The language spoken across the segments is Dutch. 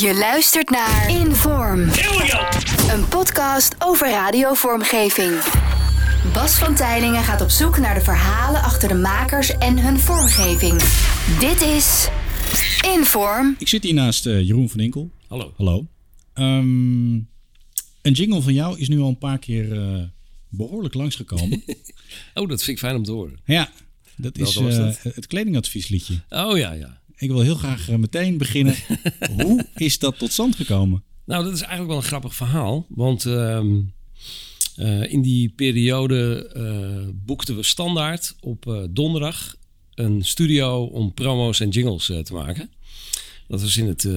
Je luistert naar Inform. Een podcast over radiovormgeving. Bas van Tijlingen gaat op zoek naar de verhalen achter de makers en hun vormgeving. Dit is Inform. Ik zit hier naast eh, Jeroen van Inkel. Hallo. Hallo. Ehm, een jingle van jou is nu al een paar keer eh, behoorlijk langsgekomen. Oh, dat vind ik fijn om te horen. ja, dat is eh, dat? het kledingadviesliedje. Oh ja, ja. Ik wil heel graag eh, meteen beginnen. Hoe is dat tot stand gekomen? Nou, dat is eigenlijk wel een grappig verhaal. Want ehm, eh, in die periode eh, boekten we standaard op donderdag een studio om promo's en jingles te maken. Dat was in het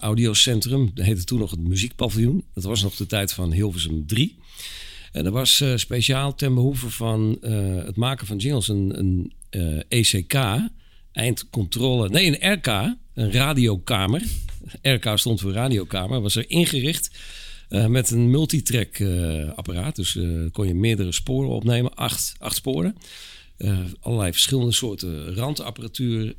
audiocentrum. Dat heette toen nog het Muziekpaviljoen. Dat was nog de tijd van Hilversum 3. En dat was speciaal ten behoeve van het maken van jingles een, een ECK, eindcontrole, nee een RK, een radiokamer. RK stond voor radiokamer, was er ingericht eh, met een multitrack eh, apparaat. Dus eh, kon je meerdere sporen opnemen, acht, acht sporen. Allerlei verschillende soorten randapparatuur.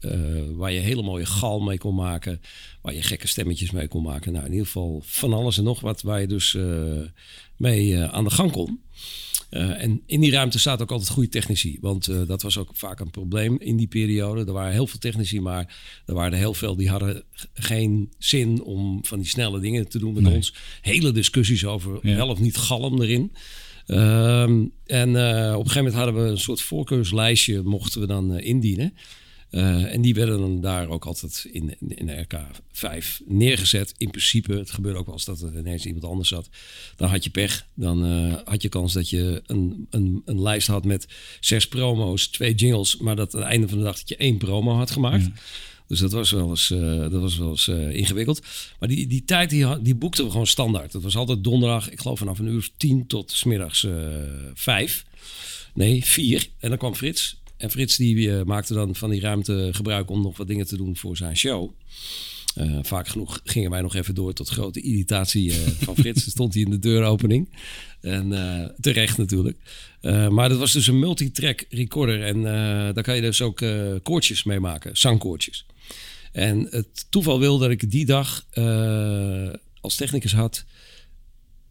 waar je hele mooie gal mee kon maken. Waar je gekke stemmetjes mee kon maken. Nou, in ieder geval van alles en nog wat waar je dus mee aan de gang kon. Eh, en in die ruimte zaten ook altijd goede technici. Want eh, dat was ook vaak een probleem in die periode. Er waren heel veel technici, maar er waren er heel veel die hadden geen zin om van die snelle dingen te doen met Nee. ons. Hele discussies over Ja. wel of niet galm erin. Ehm, en eh, op een gegeven moment hadden we een soort voorkeurslijstje, mochten we dan indienen. Eh, en die werden dan daar ook altijd in, in, de RK5 neergezet. In principe, het gebeurde ook wel eens dat er ineens iemand anders zat. Dan had je pech. Dan eh, had je kans dat je een, een, een lijst had met zes promo's, twee jingles. Maar dat aan het einde van de dag dat je één promo had gemaakt. Dus dat was wel eens, eh, dat was wel eens ingewikkeld. Maar die, die tijd die, boekten we gewoon standaard. Dat was altijd donderdag, ik geloof vanaf een uur of tien tot 's middags eh vijf. Nee, vier. En dan kwam Frits. En Frits die eh, maakte dan van die ruimte gebruik om nog wat dingen te doen voor zijn show. Eh, vaak genoeg gingen wij nog even door tot grote irritatie eh, van Frits. Stond hij in de deuropening. En eh, terecht natuurlijk. Maar dat was dus een multitrack recorder. En daar kan je dus ook koortjes mee maken. Zangkoortjes. En het toeval wil dat ik die dag als technicus had...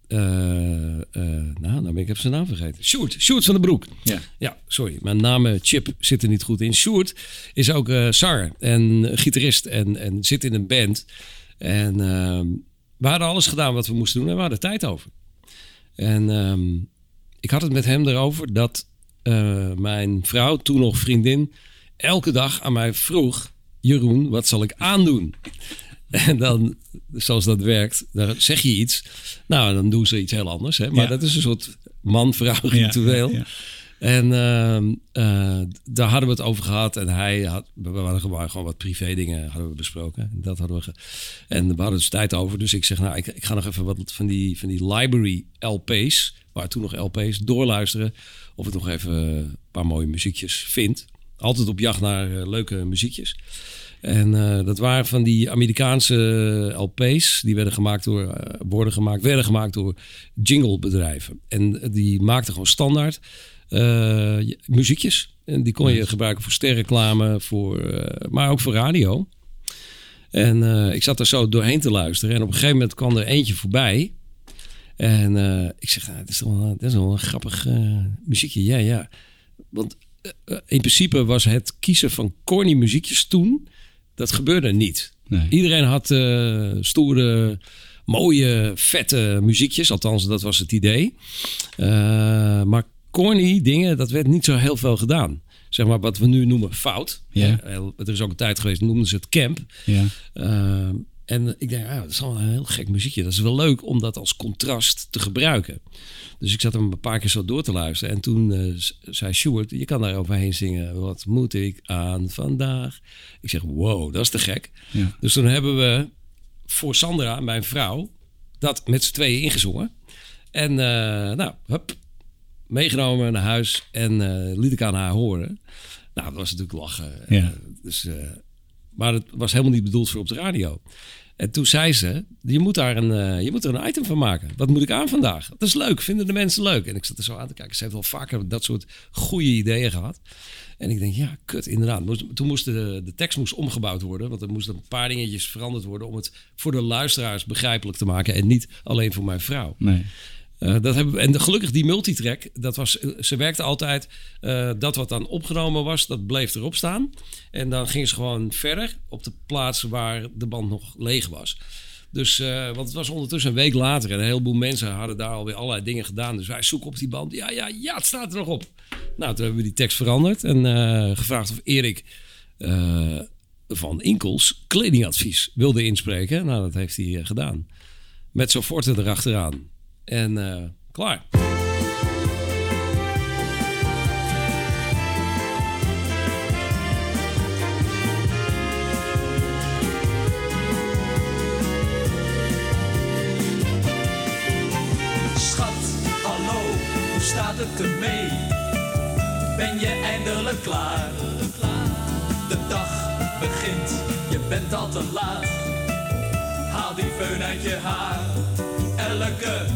eh, nou, dan ben ik even zijn naam vergeten. Sjoerd, Sjoerd van den Broek. Ja. Ja, sorry. Mijn naam Chip zit er niet goed in. Sjoerd is ook eh zanger en gitarist en, en zit in een band. En ehm, we hadden alles gedaan wat we moesten doen en we hadden tijd over. En ehm, ik had het met hem erover dat mijn vrouw, toen nog vriendin, elke dag aan mij vroeg... Jeroen, wat zal ik aandoen? En dan, zoals dat werkt, dan zeg je iets. Nou, dan doen ze iets heel anders. Hè? Maar Ja. dat is een soort man-vrouw ritueel. Ja. En ehm, eh, daar hadden we het over gehad. En hij had, we hadden gewoon, gewoon wat privé dingen hadden we besproken. Dat hadden we en we hadden dus tijd over. Dus ik zeg, nou, ik, ik ga nog even wat van die, van die library LP's, waar toen nog LP's, doorluisteren. Of ik nog even een paar mooie muziekjes vind. Altijd op jacht naar eh, leuke muziekjes. En eh, dat waren van die Amerikaanse LP's. Die werden gemaakt door, eh, worden gemaakt, werden gemaakt door jinglebedrijven. En eh, die maakten gewoon standaard eh, muziekjes. En die kon je gebruiken voor sterreclame, voor, eh, maar ook voor radio. En eh, ik zat er zo doorheen te luisteren. En op een gegeven moment kwam er eentje voorbij. En eh, ik zeg, nou, dat, is wel, dat is wel een grappig eh, muziekje. Ja, ja. Want eh, eh, in principe was het kiezen van corny muziekjes toen... dat gebeurde niet. Nee. Iedereen had eh, stoere, mooie, vette muziekjes. Althans, dat was het idee. Eh, maar corny dingen, dat werd niet zo heel veel gedaan. Zeg maar wat we nu noemen fout. Ja. Eh, er is ook een tijd geweest, noemden ze het camp. Ja. Uh, en ik denk, ja, dat is wel een heel gek muziekje. Dat is wel leuk om dat als contrast te gebruiken. Dus ik zat hem een paar keer zo door te luisteren. En toen uh, zei Stuart, je kan daar overheen zingen. Wat moet ik aan vandaag? Ik zeg, wow, dat is te gek. Ja. Dus toen hebben we voor Sandra, mijn vrouw, dat met z'n tweeën ingezongen. En uh, nou, hup, meegenomen naar huis en uh, liet ik aan haar horen. Nou, dat was natuurlijk lachen. Ja. dus Maar het was helemaal niet bedoeld voor op de radio. En toen zei ze, je moet, daar een, eh, je moet er een item van maken. Wat moet ik aan vandaag? Dat is leuk, vinden de mensen leuk? En ik zat er zo aan te kijken. Ze heeft wel vaker dat soort goede ideeën gehad. En ik denk, ja, kut, inderdaad. Toen moest de, de tekst moest omgebouwd worden. Want er moesten een paar dingetjes veranderd worden... om het voor de luisteraars begrijpelijk te maken. En niet alleen voor mijn vrouw. Nee. Uh, dat en gelukkig die multitrack, dat was, ze werkte altijd. Uh, dat wat dan opgenomen was, dat bleef erop staan. En dan ging ze gewoon verder op de plaats waar de band nog leeg was. Dus, uh, want het was ondertussen een week later en een heleboel mensen hadden daar alweer allerlei dingen gedaan. Dus wij zoeken op die band. Ja, ja, ja, het staat er nog op. Nou, toen hebben we die tekst veranderd en gevraagd of Erik van Inkels kledingadvies wilde inspreken. Nou, dat heeft hij gedaan. Met zo'n forte erachteraan. En uh, klaar. Schat, hallo, hoe staat het ermee? Ben je eindelijk klaar? De dag begint, je bent al te laat. Haal die föhn uit je haar. Elke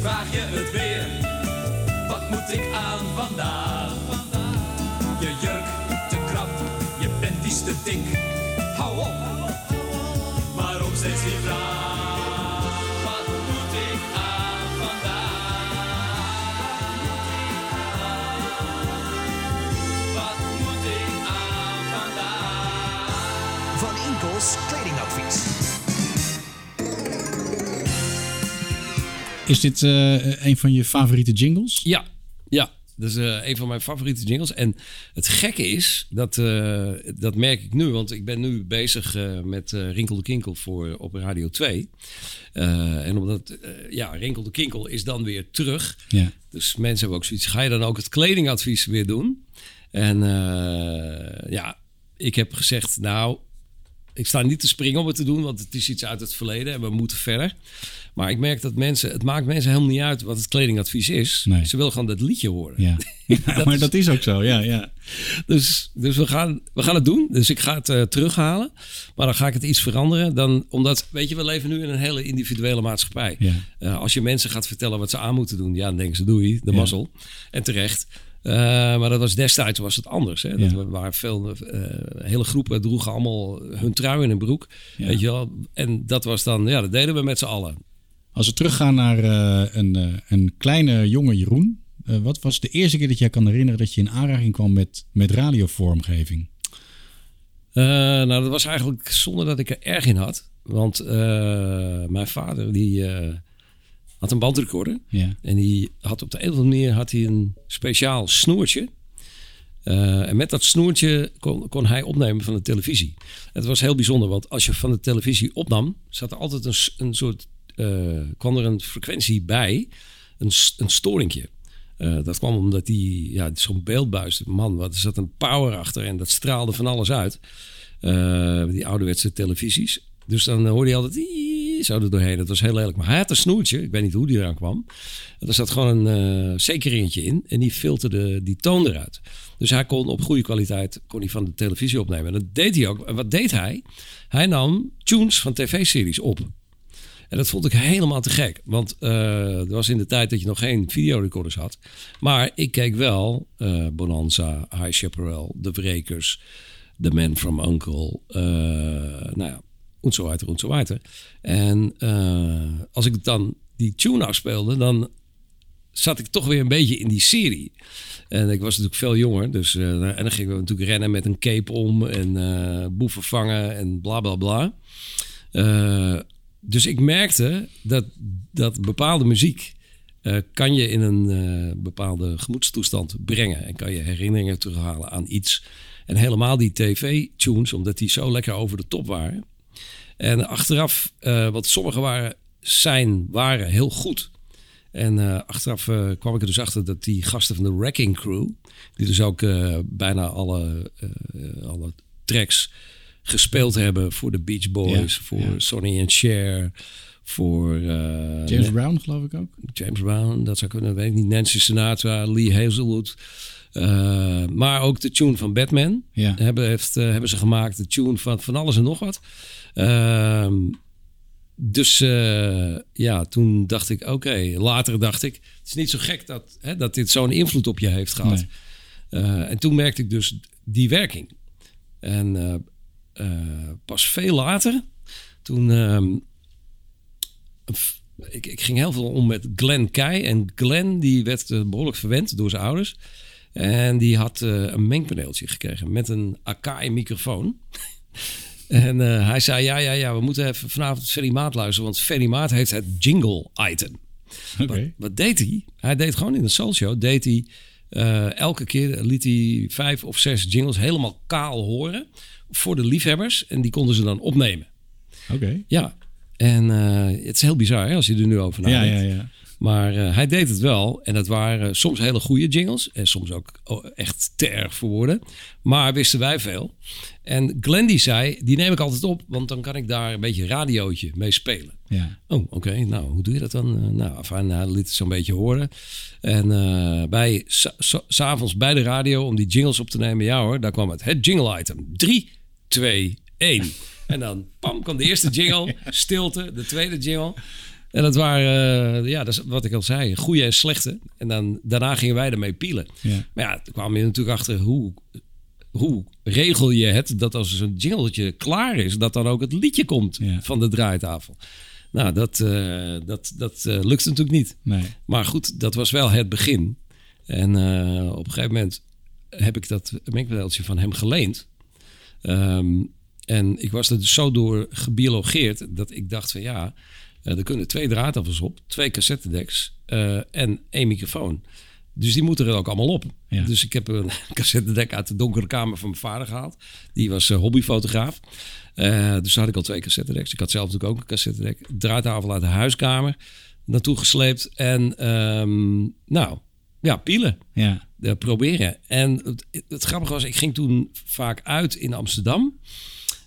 vraag je het weer. Wat moet ik aan vandaag? Je jurk te krap, je bent iets te dik. Hou op, waarom steeds die vraag? Is dit uh, een van je favoriete jingles? Ja, ja. Dat is uh, een van mijn favoriete jingles. En het gekke is, dat, uh, dat merk ik nu, want ik ben nu bezig met Rinkel de Kinkel voor, op Radio 2. en omdat, ja, Rinkel de Kinkel is dan weer terug. Ja. Dus mensen hebben ook zoiets, ga je dan ook het kledingadvies weer doen? En ja, ik heb gezegd, nou, ik sta niet te springen om het te doen, want het is iets uit het verleden en we moeten verder. Maar ik merk dat mensen, het maakt mensen helemaal niet uit wat het kledingadvies is. Nee. Ze willen gewoon dat liedje horen. Ja, ja maar dat is ook zo, ja. ja. Dus, dus we, gaan, we gaan het doen. Dus ik ga het uh, terughalen. Maar dan ga ik het iets veranderen. Dan, omdat, weet je, we leven nu in een hele individuele maatschappij. Ja. Uh, als je mensen gaat vertellen wat ze aan moeten doen, ja, dan denken ze doei, de mazzel. En terecht. Uh, maar dat was destijds was het anders. Hè? Ja. Dat waren veel, uh, hele groepen droegen allemaal hun trui in een broek. Ja. Weet je wel? En dat was dan, ja, dat deden we met z'n allen. Als we teruggaan naar uh, een, een kleine jonge Jeroen. wat was de eerste keer dat jij kan herinneren dat je in aanraking kwam met, met radiovormgeving? nou, dat was eigenlijk zonder dat ik er erg in had. Want mijn vader, die had een bandrecorder. Ja. En die had op de een of andere manier had hij een speciaal snoertje. Uh, en met dat snoertje kon, kon, hij opnemen van de televisie. Het was heel bijzonder, want als je van de televisie opnam, zat er altijd een, een soort. Uh, kwam er een frequentie bij, een, een storingje. Uh, dat kwam omdat die, ja, zo'n beeldbuis, man, wat, er zat een power achter en dat straalde van alles uit. die ouderwetse televisies. Dus dan hoorde je altijd zo er doorheen. Dat was heel lelijk. Maar hij had een snoertje. Ik weet niet hoe die eraan kwam. Er zat gewoon een uh, zekeringetje in. En die filterde die toon eruit. Dus hij kon op goede kwaliteit kon hij van de televisie opnemen. En dat deed hij ook. En wat deed hij? Hij nam tunes van tv-series op. En dat vond ik helemaal te gek. Want uh, er was in de tijd dat je nog geen videorecorders had. Maar ik keek wel uh, Bonanza, High Chaparral, De Brekers, The Man from Uncle. Uh, nou ja, en zo weiter, en als ik dan die tune afspeelde, dan zat ik toch weer een beetje in die serie. En ik was natuurlijk veel jonger, dus uh, en dan gingen we natuurlijk rennen met een cape om en boeven vangen en bla bla bla. Dus ik merkte dat, dat bepaalde muziek kan je in een bepaalde gemoedstoestand brengen en kan je herinneringen terughalen aan iets. En helemaal die tv-tunes, omdat die zo lekker over de top waren. En achteraf, uh, want sommige waren, zijn, waren heel goed. En achteraf kwam ik er dus achter dat die gasten van de Wrecking Crew, die dus ook bijna alle, alle tracks gespeeld hebben voor de Beach Boys, Ja, voor ja. Sonny and Cher, voor James Brown geloof ik ook. James Brown, dat zou kunnen, weet ik niet. Nancy Sinatra, Lee Hazelwood. Eh, maar ook de tune van Batman Ja. hebben, heeft, eh, hebben ze gemaakt. De tune van van alles en nog wat. Ehm, dus eh, ja, toen dacht ik, oké, later dacht ik, het is niet zo gek dat, hè, dat dit zo'n invloed op je heeft gehad. Nee. Eh, en toen merkte ik dus die werking. En eh, eh, pas veel later, toen. ehm, ik, ik ging heel veel om met Glenn Kei. En Glenn die werd eh, behoorlijk verwend door zijn ouders. En die had eh, een mengpaneeltje gekregen met een Akai-microfoon. en eh, hij zei: Ja, ja, ja, we moeten even vanavond Ferry Maat luisteren. Want Ferry Maat heeft het jingle-item. Oké. Wat, wat deed hij? Hij deed gewoon in een soul show. Deed hij eh, elke keer liet hij vijf of zes jingles helemaal kaal horen voor de liefhebbers en die konden ze dan opnemen. Oké. Ja. En eh, het is heel bizar hè, als je er nu over Ja, nadenkt. ja, ja. Maar eh, hij deed het wel. En dat waren soms hele goede jingles. En soms ook oh, echt te erg voor woorden. Maar wisten wij veel. En Glenn die zei, die neem ik altijd op. Want dan kan ik daar een beetje radiootje mee spelen. ja. Oh, oké. Nou, hoe doe je dat dan? Eh, nou, enfin, hij liet het zo'n beetje horen. En eh, bij, sa- sa- s'avonds bij de radio om die jingles op te nemen. Ja hoor, daar kwam het. Het jingle item. 3, 2, 1. En dan, pam, kwam de eerste jingle. Stilte, de tweede jingle. En dat waren, eh, ja, dat is wat ik al zei, goede en slechte. En dan, daarna gingen wij ermee pielen. Ja. Maar ja, toen kwam je natuurlijk achter hoe, hoe regel je het dat als een jingletje klaar is, dat dan ook het liedje komt Ja. van de draaitafel. Nou, dat, eh, dat, dat eh, lukt natuurlijk niet. Nee. Maar goed, dat was wel het begin. En op een gegeven moment heb ik dat mengpaneeltje van hem geleend. Ehm, en ik was er dus zo door gebiologeerd dat ik dacht van ja, eh, er kunnen twee draaitafels op, twee cassettedecks eh, en één microfoon. Dus die moeten er ook allemaal op. Ja. Dus ik heb een cassettedek uit de donkere kamer van mijn vader gehaald. Die was eh, hobbyfotograaf. Eh, dus had ik al twee cassettedecks. Ik had zelf natuurlijk ook een cassettedek. Draaitafel uit de huiskamer naartoe gesleept. En ehm, nou, ja, pielen Ja. Eh, proberen. En het, het grappige was, ik ging toen vaak uit in Amsterdam.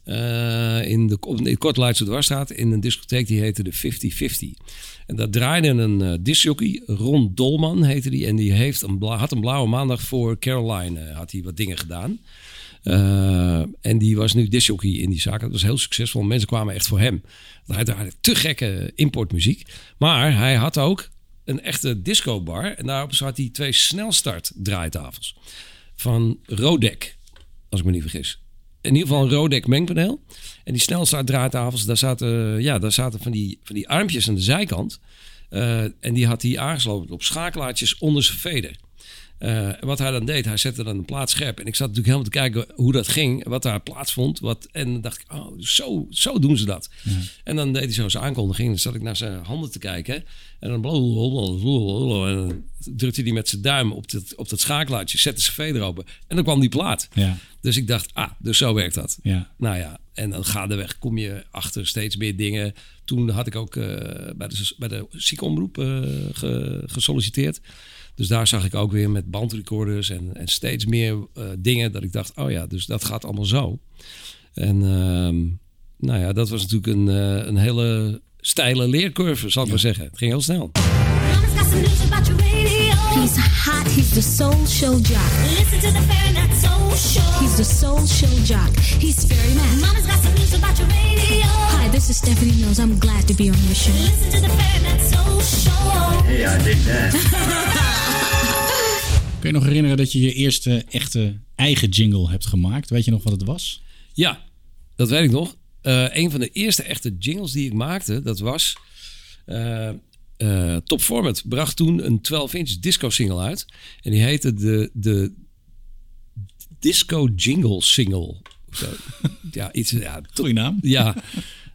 eh, in de, in Dwarsstraat in een discotheek die heette de 5050. En daar draaide een uh, discjockey, Ron Dolman heette die. En die heeft een had een blauwe maandag voor Caroline, had hij wat dingen gedaan. En die was nu discjockey in die zaak. Dat was heel succesvol. Mensen kwamen echt voor hem. Hij draaide te gekke importmuziek. Maar hij had ook een echte discobar. En daarop zat hij twee snelstart draaitafels. Van Rodec, als ik me niet vergis. In ieder geval een Rodec mengpaneel. En die snelstart draaitafels, daar zaten, ja, daar zaten van, die, van die armpjes aan de zijkant. Eh, en die had hij aangesloten op schakelaartjes onder zijn veder. En wat hij dan deed, hij zette dan een plaat scherp. En ik zat natuurlijk helemaal te kijken hoe dat ging, wat daar plaatsvond. Wat, en dan dacht ik, oh, zo, zo doen ze dat. En dan deed hij zo zijn aankondiging. Dan zat ik naar zijn handen te kijken. En dan, blablabla, en dan drukte hij met zijn duim op dat, op dat schakelaartje, zette zijn veder open. En dan kwam die plaat. Ja. Dus ik dacht, ah, dus zo werkt dat. Ja. Nou ja, en dan gaandeweg kom je achter steeds meer dingen. Toen had ik ook eh, bij de, bij de ziekenomroep eh, ge- gesolliciteerd. Dus daar zag ik ook weer met bandrecorders en, en steeds meer eh, dingen dat ik dacht, oh ja, dus dat gaat allemaal zo. En ehm, nou ja, dat was natuurlijk een, eh, een hele steile leercurve, zal ik maar zeggen. Het ging heel snel. Mama's got some news about your radio. He's hot, he's the soul show jock. Listen to the fair not so show. He's the soul show jock. He's very mad. Mama's got some news about your radio. Hi, this is Stephanie Mills. I'm glad to be on your show. Listen to the fair not so show. Hey, I dig that. Kun je nog herinneren dat je je eerste echte eigen jingle hebt gemaakt? Weet je nog wat het was? Ja, dat weet ik nog. Eh, een van de eerste echte jingles die ik maakte, dat was... eh, eh, Top Format bracht toen een 12-inch disco single uit. En die heette de, de Disco Jingle Single. Ja, iets... Ja, Goeie naam. ja.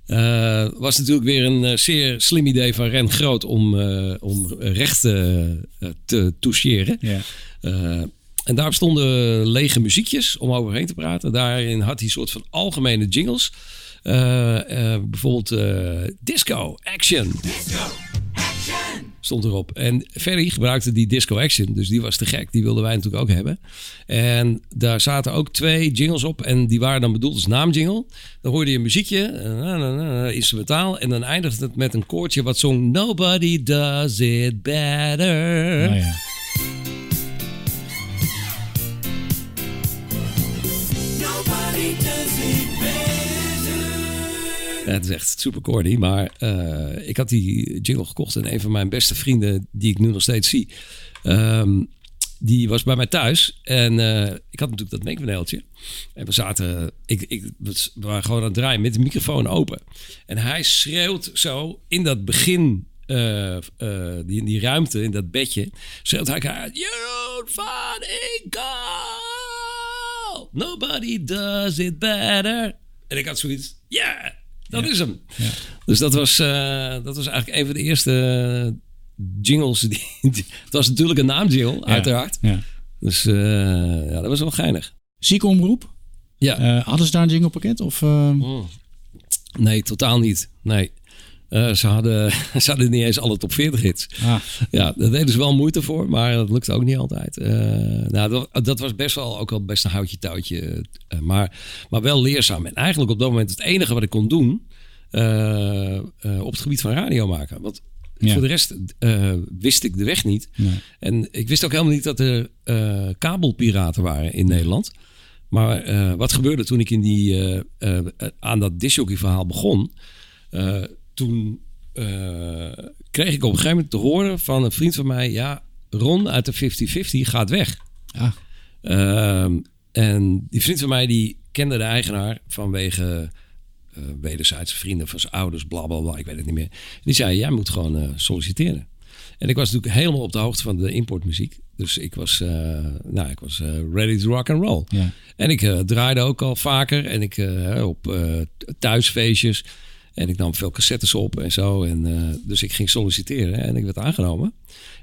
Eh, was natuurlijk weer een eh, zeer slim idee van Ren Groot om, eh, om rechten eh, te toucheren. Ja. Eh, en daar stonden lege muziekjes om overheen te praten. Daarin had hij een soort van algemene jingles. Eh, eh, bijvoorbeeld eh, disco, action. Stond erop. En Ferry gebruikte die disco action. Dus die was te gek. Die wilden wij natuurlijk ook hebben. En daar zaten ook twee jingles op. En die waren dan bedoeld als naamjingle. Dan hoorde je een muziekje. eh, instrumentaal. En dan eindigde het met een koortje wat zong... Nobody does it better. Nou. Het is echt super corny. Maar eh, ik had die jingle gekocht. En een van mijn beste vrienden, die ik nu nog steeds zie... ehm, die was bij mij thuis. En eh, ik had natuurlijk dat mengpaneeltje. En we zaten... Ik, ik, we waren gewoon aan het draaien met de microfoon open. En hij schreeuwt zo in dat begin... eh, die, in die ruimte, in dat bedje... schreeuwt hij uit... Jeroen van Inkel! Nobody does it better. En ik had zoiets... Ja, dat is hem. Dus dat was, eh, dat was eigenlijk een van de eerste eh, jingles. Die, die- het was natuurlijk een naamjingle, uiteraard. Ja. Dus eh, ja, dat was wel geinig. Ziekenomroep? Ja. Hadden ze daar een jinglepakket? Of, eh, Nee, totaal niet. Nee. Eh, ze, hadden, ze hadden niet eens alle top 40 hits. ah, Ja, daar deden ze wel moeite voor, maar dat lukte ook niet altijd. Eh, nou, dat, dat was best wel ook wel best een houtje touwtje. eh, maar, maar wel leerzaam. En eigenlijk op dat moment het enige wat ik kon doen op het gebied van radio maken. Want Ja. voor de rest wist ik de weg niet. nee. En ik wist ook helemaal niet dat er kabelpiraten waren in Nederland. Maar wat gebeurde toen ik in die, aan dat disjockey verhaal begon? Toen eh, kreeg ik op een gegeven moment te horen van een vriend van mij... Ja, Ron uit de 50-50 gaat weg. Ah, Ehm, en die vriend van mij die kende de eigenaar vanwege eh wederzijdse vrienden van zijn ouders, bla bla bla, ik weet het niet meer. Die zei: Jij moet gewoon eh, solliciteren. En ik was natuurlijk helemaal op de hoogte van de importmuziek. Dus ik was, eh, nou, ik was ready to rock and roll. ja. En ik draaide ook al vaker. En ik op thuisfeestjes. En ik nam veel cassettes op en zo. En, eh, dus ik ging solliciteren en ik werd aangenomen.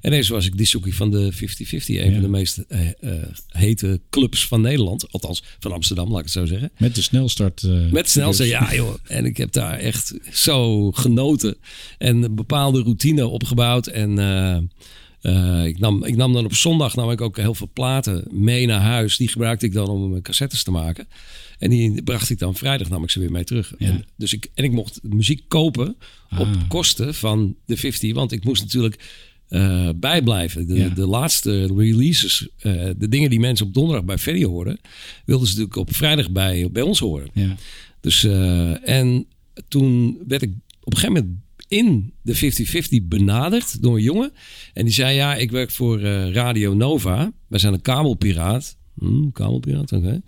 En ineens was ik disjockey van de 50-50. Een Ja. van de meest eh, eh, hete clubs van Nederland. Althans, van Amsterdam, laat ik het zo zeggen. Met de snelstart. eh, Met snelste, dus- ja joh. En ik heb daar echt zo genoten. En een bepaalde routine opgebouwd. En ik, nam, ik nam dan op zondag nam ik ook heel veel platen mee naar huis. Die gebruikte ik dan om mijn cassettes te maken. En die bracht ik dan vrijdag nam ik ze weer mee terug. Ja. En, dus ik, en ik mocht muziek kopen op Ah. kosten van de 50. Want ik moest natuurlijk eh, bijblijven. De, Ja. de laatste releases, eh, de dingen die mensen op donderdag bij Ferry horen... wilden ze natuurlijk op vrijdag bij, bij ons horen. Ja. Dus, eh, en toen werd ik op een gegeven moment in de 50-50 benaderd door een jongen. En die zei, ja, ik werk voor Radio Nova. Wij zijn een kabelpiraat. Hm, kabelpiraat, oké.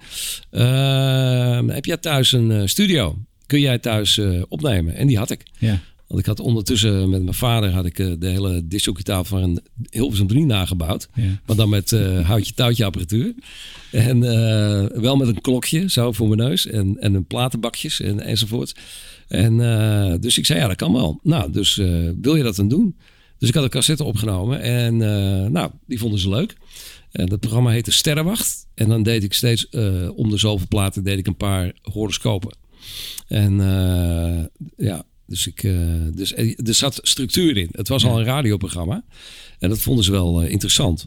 Eh, heb jij thuis een eh, studio? Kun jij thuis eh, opnemen? En die had ik. ja. Want ik had ondertussen met mijn vader had ik, eh, de hele discjockeystafel van een Hilversum 3 nagebouwd. Ja. Maar dan met eh, houtje touwtje apparatuur. En eh, wel met een klokje zo voor mijn neus. En, en een platenbakjes en, enzovoort. En eh, dus ik zei, ja dat kan wel. Nou, dus eh, wil je dat dan doen? Dus ik had een cassette opgenomen. En eh, nou, die vonden ze leuk. En dat programma heette Sterrenwacht. En dan deed ik steeds eh, om de zoveel platen deed ik een paar horoscopen. En eh, ja, dus, ik, eh, dus er zat structuur in. Het was al een radioprogramma. En dat vonden ze wel eh, interessant.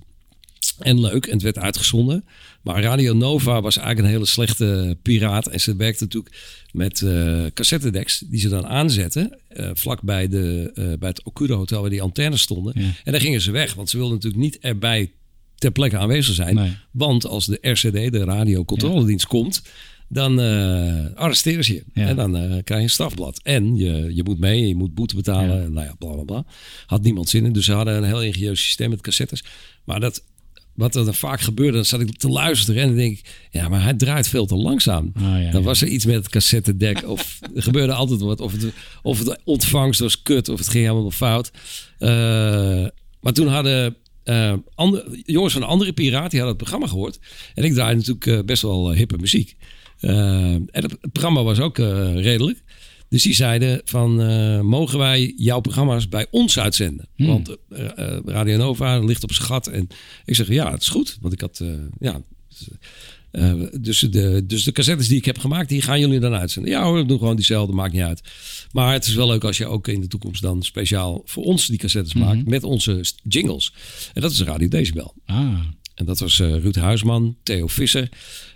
En leuk. En het werd uitgezonden. Maar Radio Nova was eigenlijk een hele slechte piraat. En ze werkte natuurlijk met eh cassettedecks die ze dan aanzetten. eh vlak bij, de, eh, bij het Okura Hotel waar die antennes stonden. Ja. En dan gingen ze weg. Want ze wilden natuurlijk niet erbij ter plekke aanwezig zijn. Nee. Want als de RCD, de radiocontroledienst, komt, dan eh, arresteren ze je. Ja. En dan eh, krijg je een strafblad. En je, je moet mee, je moet boete betalen. Ja. En nou ja, bla bla bla. Had niemand zin in. Dus ze hadden een heel ingenieus systeem met cassettes. Maar dat, wat er dan vaak gebeurde, dan zat ik te luisteren. En dan denk ik, ja, maar hij draait veel te langzaam. Ah, ja, dan ja. was er iets met het cassettedek. Of er gebeurde altijd wat. Of het, of het ontvangst was kut. Of het ging helemaal fout. Eh, maar toen hadden eh, andere, jongens van een andere piraat, die hadden het programma gehoord. En ik draaide natuurlijk eh, best wel eh, hippe muziek. En het, het programma was ook redelijk. Dus die zeiden van, mogen wij jouw programma's bij ons uitzenden? Want eh, eh, Radio Nova ligt op zijn gat. En ik zeg, ja, het is goed. Want ik had, ja... eh, dus, de, dus de cassettes die ik heb gemaakt, die gaan jullie dan uitzenden. Ja hoor, we doen gewoon diezelfde, maakt niet uit. Maar het is wel leuk als je ook in de toekomst dan speciaal voor ons die cassettes maakt. Met onze jingles. En dat is Radio Decibel. Ah, En dat was eh, Ruud Huisman, Theo Visser,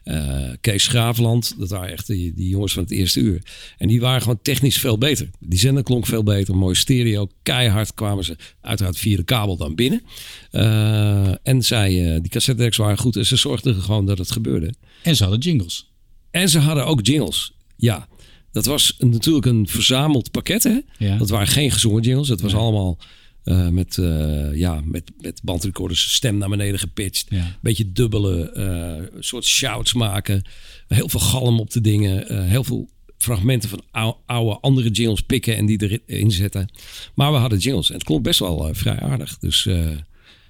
eh, Kees Schraafland. Dat waren echt die, die jongens van het eerste uur. En die waren gewoon technisch veel beter. Die zender klonk veel beter. Mooi stereo. Keihard kwamen ze uiteraard via de kabel dan binnen. Eh, en zij, die cassettedecks waren goed. En ze zorgden gewoon dat het gebeurde. en ze hadden jingles. En ze hadden ook jingles. Ja. dat was natuurlijk een verzameld pakket. Hè? Ja. Dat waren geen gezongen jingles. Het was allemaal eh, met, eh, ja, met, met bandrecorders stem naar beneden gepitcht. Ja. Beetje dubbele eh, soort shouts maken. Heel veel galm op de dingen. heel veel fragmenten van ou- oude andere jingles pikken en die erin zetten. Maar we hadden jingles en het klonk best wel vrij aardig. Dus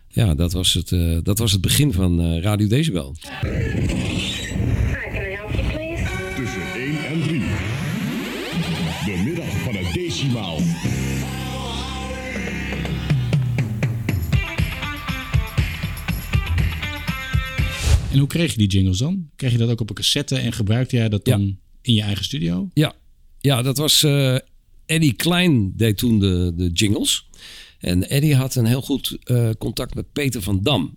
ja, dat was, het, dat was het begin van Radio Decibel. En hoe kreeg je die jingles dan? Kreeg je dat ook op een cassette en gebruikte jij dat dan in je eigen studio? Ja, ja dat was. eh Eddie Klein deed toen de, de jingles. En Eddie had een heel goed eh, contact met Peter van Dam.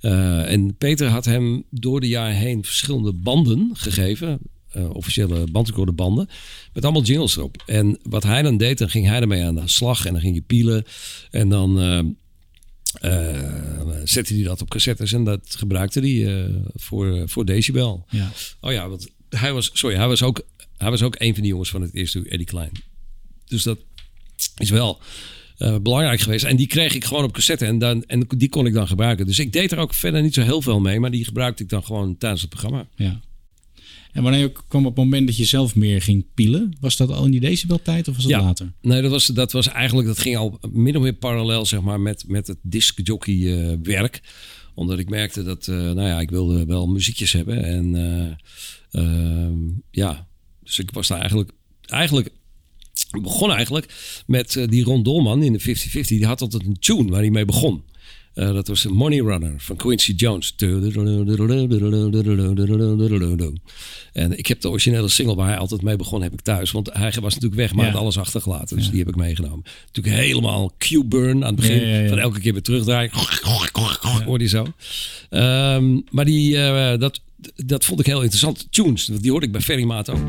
Eh, en Peter had hem door de jaren heen verschillende banden gegeven. eh, officiële bandrecorderbanden. Met allemaal jingles erop. En wat hij dan deed, dan ging hij ermee aan de slag. En dan ging je pielen. En dan eh, zette hij dat op cassettes. En dat gebruikte hij eh, voor, voor Decibel. Ja. Oh ja, want hij was, sorry, hij was ook, hij was ook een van die jongens van het eerste uur, Eddie Klein. Dus dat is wel eh, belangrijk geweest. En die kreeg ik gewoon op cassette en, dan, en die kon ik dan gebruiken. Dus ik deed er ook verder niet zo heel veel mee, maar die gebruikte ik dan gewoon tijdens het programma. ja. En wanneer kwam het moment dat je zelf meer ging pielen? Was dat al in die decibeltijd of was dat Ja. later? Nee, dat was, dat was eigenlijk, dat ging al min of meer parallel zeg maar, met, met het discjockey eh, werk. Omdat ik merkte dat, eh, nou ja, ik wilde wel muziekjes hebben. En eh, ehm, ja, dus ik was daar eigenlijk, eigenlijk begon eigenlijk met die Ron Dolman in de 50-50. Die had altijd een tune waar hij mee begon. Eh, dat was Money Runner van Quincy Jones. En ik heb de originele single waar hij altijd mee begon, heb ik thuis. Want hij was natuurlijk weg, maar Ja. had alles achtergelaten. Dus die heb ik meegenomen. Natuurlijk helemaal Q-burn aan het begin. Ja. Van elke keer weer terugdraaien. Hoorde je zo. Ehm, maar die, eh, dat, dat vond ik heel interessant. Tunes, die hoorde ik bij Ferry Maat ook.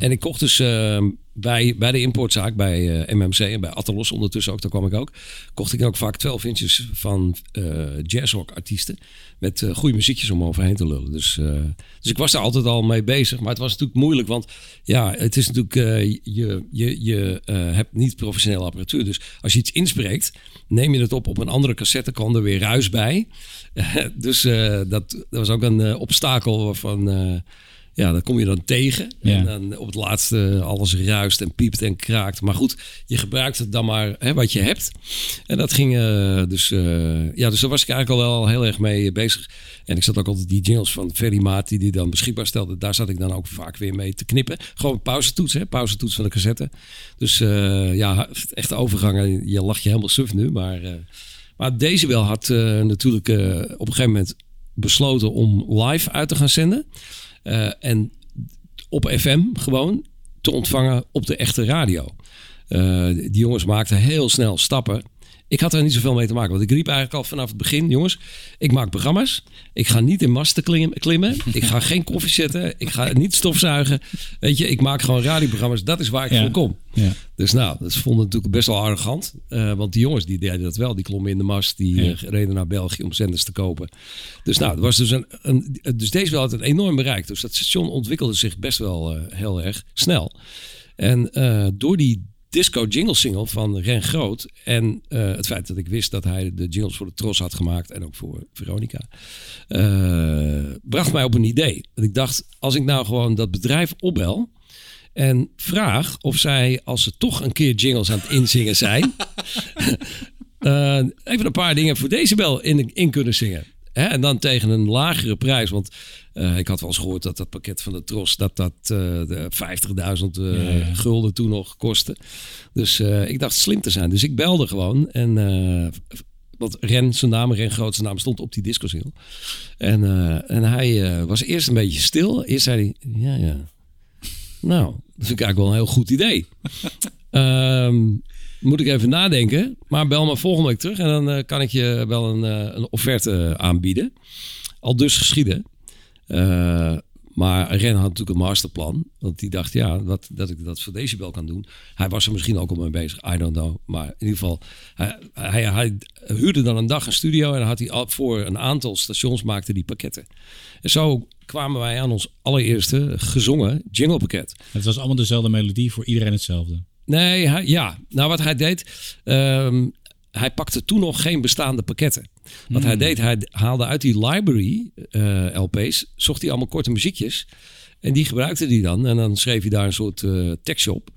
En ik kocht dus eh, bij, bij de importzaak, bij eh, MMC en bij Attelos ondertussen ook, daar kwam ik ook. Kocht ik ook vaak 12 inches van eh jazzrock artiesten. Met eh, goede muziekjes om overheen te lullen. Dus, dus ik was daar altijd al mee bezig. Maar het was natuurlijk moeilijk, want ja, het is natuurlijk, je, je, je hebt niet professionele apparatuur. Dus als je iets inspreekt, neem je het op op een andere cassette, kan er weer ruis bij. dus dat, dat was ook een obstakel waarvan... ja, dat kom je dan tegen. Ja. En dan op het laatste alles ruist en piept en kraakt. Maar goed, je gebruikt het dan maar hè, wat je hebt. En dat ging eh, dus... eh, ja, dus daar was ik eigenlijk al wel heel erg mee bezig. En ik zat ook altijd die jingles van Ferry Maat... die die dan beschikbaar stelde. Daar zat ik dan ook vaak weer mee te knippen. Gewoon pauzetoets, hè. Pauzetoets van de cassette. Dus eh, ja, echt overgangen. Je lacht je helemaal suf nu, maar... maar Decibel had eh, natuurlijk op een gegeven moment besloten om live uit te gaan zenden. Eh, en op FM gewoon te ontvangen op de echte radio. Eh, die jongens maakten heel snel stappen. Ik had er niet zoveel mee te maken. Want ik riep eigenlijk al vanaf het begin: jongens, ik maak programma's. Ik ga niet in masten klim- klimmen. Ik ga geen koffie zetten. Ik ga niet stofzuigen. Weet je, ik maak gewoon radioprogramma's. Dat is waar ik Ja. voor kom. Ja. Dus nou, dat vonden natuurlijk best wel arrogant. Eh, want die jongens die deden dat wel. Die klommen in de mast. Die Ja. eh, reden naar België om zenders te kopen. Dus nou, het was dus een, een, dus deze wel had een enorm bereik. Dus dat station ontwikkelde zich best wel eh, heel erg snel. En door die disco jingle single van Ren Groot en eh, het feit dat ik wist dat hij de jingles voor de Tros had gemaakt en ook voor Veronica, eh, bracht mij op een idee. Dat ik dacht, als ik nou gewoon dat bedrijf opbel en vraag of zij, als ze toch een keer jingles aan het inzingen zijn, eh, even een paar dingen voor Decibel in, in kunnen zingen. Hè, en dan tegen een lagere prijs. Want eh, ik had wel eens gehoord dat dat pakket van de Tros... dat dat eh, de 50.000 eh, gulden toen nog kostte. Dus eh, ik dacht slim te zijn. Dus ik belde gewoon. En, eh, want Ren, zijn naam, Ren Groot, zijn naam stond op die discosingle. En, eh, en hij eh, was eerst een beetje stil. Eerst zei hij, ja, ja. Nou, dat vind ik eigenlijk wel een heel goed idee. Ehm, moet ik even nadenken. Maar bel me volgende week terug en dan eh, kan ik je wel een, eh, een offerte aanbieden. Al dus geschieden. Eh, Maar Ren had natuurlijk een masterplan. Want die dacht, ja, wat, dat ik dat voor Decibel kan doen. Hij was er misschien ook al mee bezig, I don't know. Maar in ieder geval, hij, hij, hij huurde dan een dag een studio... en dan had hij al voor een aantal stations maakte die pakketten. En zo kwamen wij aan ons allereerste gezongen jinglepakket. Het was allemaal dezelfde melodie voor iedereen hetzelfde. Nee, hij- ja. Nou, wat hij deed, ehm, hij pakte toen nog geen bestaande pakketten. Wat hij deed, hij haalde uit die library eh, LP's, zocht hij allemaal korte muziekjes. En die gebruikte hij dan. En dan schreef hij daar een soort eh tekst op.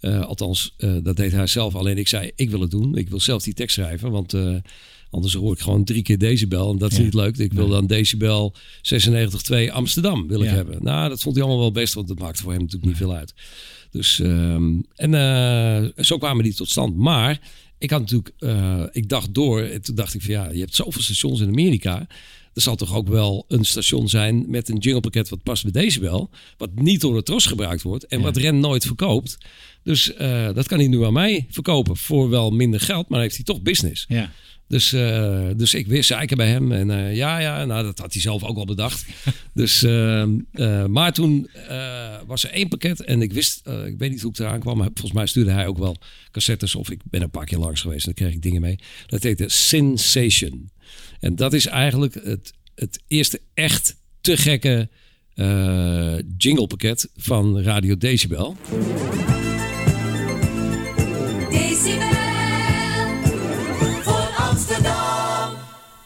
Eh, althans, dat deed hij zelf. Alleen ik zei, ik wil het doen. Ik wil zelf die tekst schrijven. Want anders hoor ik gewoon drie keer decibel. En dat is Ja. niet leuk. Ik wil dan decibel 96.2 Amsterdam wil ik hebben. Nou, dat vond hij allemaal wel best. Want dat maakte voor hem natuurlijk niet veel uit. Dus, ehm, en zo kwamen die tot stand. Maar ik had natuurlijk, eh, ik dacht door. En toen dacht ik van ja, je hebt zoveel stations in Amerika. Er zal toch ook wel een station zijn met een jinglepakket wat past bij Decibel. Wat niet door de tros gebruikt wordt. En wat Ren nooit verkoopt. Dus eh, dat kan hij nu aan mij verkopen. Voor wel minder geld, maar heeft hij toch business. Ja. Dus, eh, dus ik weer zeiken bij hem. En eh, ja, ja, nou, dat had hij zelf ook al bedacht. dus, eh, eh, maar toen was er één pakket. En ik wist, ik weet niet hoe ik eraan kwam. Maar volgens mij stuurde hij ook wel cassettes. Of ik ben een paar keer langs geweest en dan kreeg ik dingen mee. Dat heette Sensation. En dat is eigenlijk het, het eerste echt te gekke jinglepakket van Radio Decibel.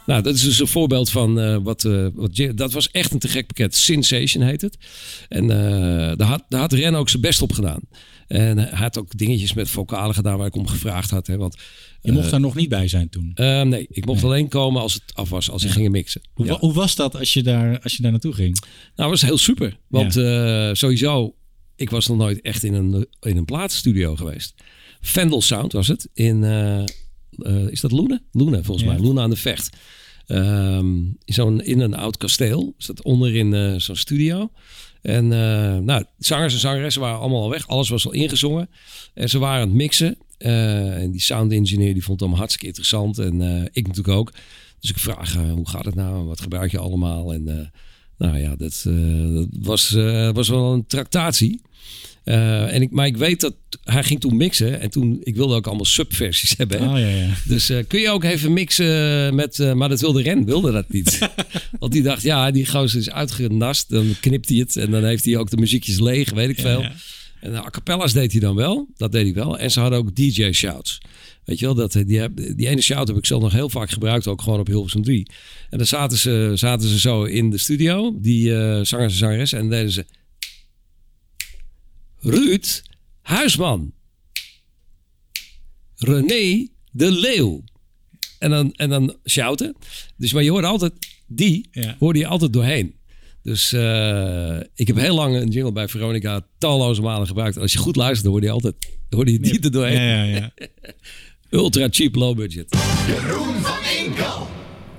Nou, dat is dus een voorbeeld van eh, wat, eh, wat. Dat was echt een te gek pakket. Sensation heet het. En eh, daar, had, daar had Ren ook zijn best op gedaan. En hij had ook dingetjes met vocalen gedaan waar ik om gevraagd had. Hè, want, Je mocht daar nog niet bij zijn toen. eh, nee, ik mocht alleen komen als het af was, als ik ging mixen. Hoe, Ja. hoe was dat als je daar, als je daar naartoe ging? Nou, dat was heel super. Want sowieso, ik was nog nooit echt in een, in een platenstudio geweest. Vendel Sound was het. In, eh, is dat Loenen? Loenen, volgens Ja. mij. Loenen aan de Vecht. Ehm, in zo'n in een oud kasteel. Dat onderin eh, zo'n studio. En eh, nou, zangers en zangeressen waren allemaal al weg. Alles was al ingezongen. En ze waren aan het mixen. En die sound engineer die vond het allemaal hartstikke interessant. En ik natuurlijk ook. Dus ik vraag, hoe gaat het nou? Wat gebruik je allemaal? En nou ja, dat, eh, dat was, eh, was wel een tractatie. Eh, en ik, maar ik weet dat hij ging toen mixen. En toen, ik wilde ook allemaal subversies hebben. hè. Oh ja, ja. Dus kun je ook even mixen met... maar dat wilde Ren, wilde dat niet. Want die dacht, ja, die gozer is uitgenast. Dan knipt hij het en dan heeft hij ook de muziekjes leeg, weet ik veel. En de a cappella's deed hij dan wel. Dat deed hij wel. En ze hadden ook DJ-shouts. Weet je wel, dat, die, die ene shout heb ik zelf nog heel vaak gebruikt. Ook gewoon op Hilversum 3. En dan zaten ze, zaten ze zo in de studio. Die eh zangers en zangeres. En dan deden ze... Ruud Huisman. René de Leeuw. En dan, en dan shouten. Dus, maar je hoorde altijd, die Ja. hoorde je altijd doorheen. Dus eh, ik heb heel lang een jingle bij Veronica talloze malen gebruikt. En als je goed luistert, hoorde je altijd hoorde je die er doorheen. Ja, ja, ja. Ultra cheap, low budget. Jeroen van Enkel.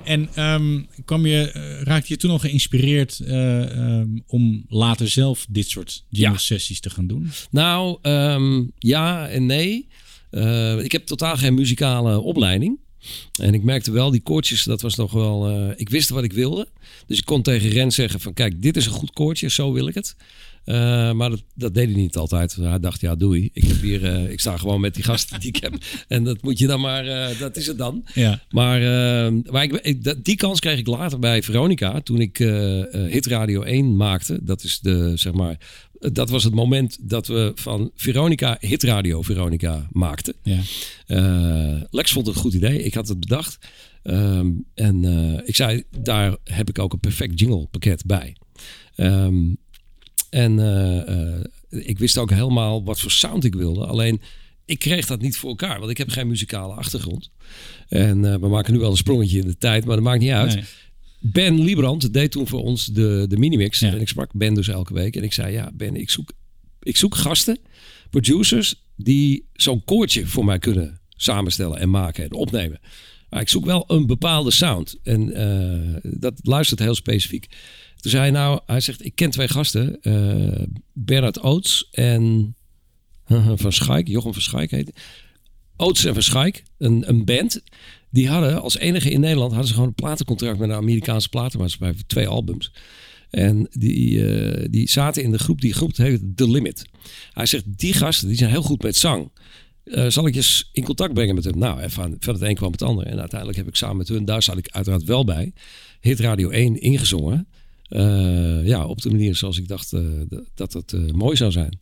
En ehm, kwam je, eh, raakte je toen al geïnspireerd eh, ehm, om later zelf dit soort jingle Ja. sessies te gaan doen? Nou, ehm, ja en nee. Eh, ik heb totaal geen muzikale opleiding. En ik merkte wel, die koortjes, dat was nog wel... ik wist wat ik wilde. Dus ik kon tegen Ren zeggen van... Kijk, dit is een goed koortje, zo wil ik het. Eh, maar dat, dat deed hij niet altijd. Hij dacht, ja, doei. Ik, heb hier, eh, ik sta gewoon met die gasten die ik heb. En dat moet je dan maar... eh, dat is het dan. Ja. Maar, maar ik, die kans kreeg ik later bij Veronica. Toen ik Hit Radio 1 maakte. Dat is de, zeg maar... Dat was het moment dat we van Veronica Hit Radio Veronica maakten. Ja. Lex vond het een goed idee. Ik had het bedacht. Ehm, en ik zei, daar heb ik ook een perfect jingle pakket bij. Ehm, en eh, eh, ik wist ook helemaal wat voor sound ik wilde. Alleen, ik kreeg dat niet voor elkaar. Want ik heb geen muzikale achtergrond. En eh, we maken nu wel een sprongetje in de tijd. Maar dat maakt niet uit. Nee. Ben Liebrand deed toen voor ons de, de minimix. Ja. En ik sprak Ben dus elke week. En ik zei, ja Ben, ik zoek, ik zoek gasten, producers... die zo'n koortje voor mij kunnen samenstellen en maken en opnemen. Maar ik zoek wel een bepaalde sound. En dat luistert heel specifiek. Toen zei hij nou, hij zegt, ik ken twee gasten. eh Bernard Oots en Van Schaik. Jochem van Schaik heet. Oots en Van Schaik, een, een band. Die hadden als enige in Nederland hadden ze gewoon een platencontract met een Amerikaanse platenmaatschappij voor twee albums. En die, eh, die zaten in de groep, die groep heet The Limit. Hij zegt, die gasten die zijn heel goed met zang. Eh, zal ik je in contact brengen met hem? Nou, even van het een kwam het ander. En uiteindelijk heb ik samen met hun, daar zat ik uiteraard wel bij, Hit Radio 1 ingezongen. Uh, ja, op de manier zoals ik dacht uh, dat het uh, mooi zou zijn.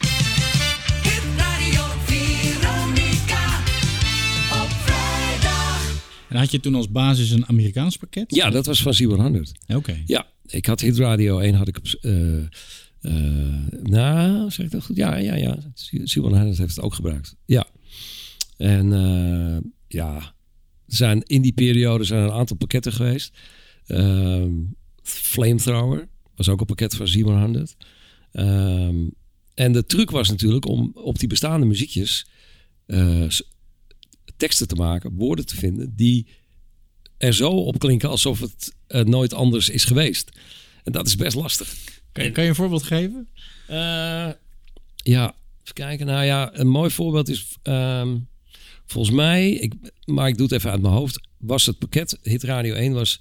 En had je toen als basis een Amerikaans pakket? Ja, dat was van Zero 100. Oké. Okay. Ja, ik had Hit Radio 1 had ik op... nou, zeg ik dat goed? Ja, ja, ja. Zero 100 heeft het ook gebruikt. Ja. En ja, er zijn in die periode zijn er een aantal pakketten geweest. Uh, Flamethrower was ook een pakket van 700. Um, en de truc was natuurlijk om op die bestaande muziekjes uh, teksten te maken, woorden te vinden die er zo op klinken alsof het uh, nooit anders is geweest. En dat is best lastig. Kan je, kan je een voorbeeld geven? Uh, ja, even kijken. Nou ja, een mooi voorbeeld is. Um, volgens mij, ik, maar ik doe het even uit mijn hoofd. Was het pakket Hit Radio 1 was.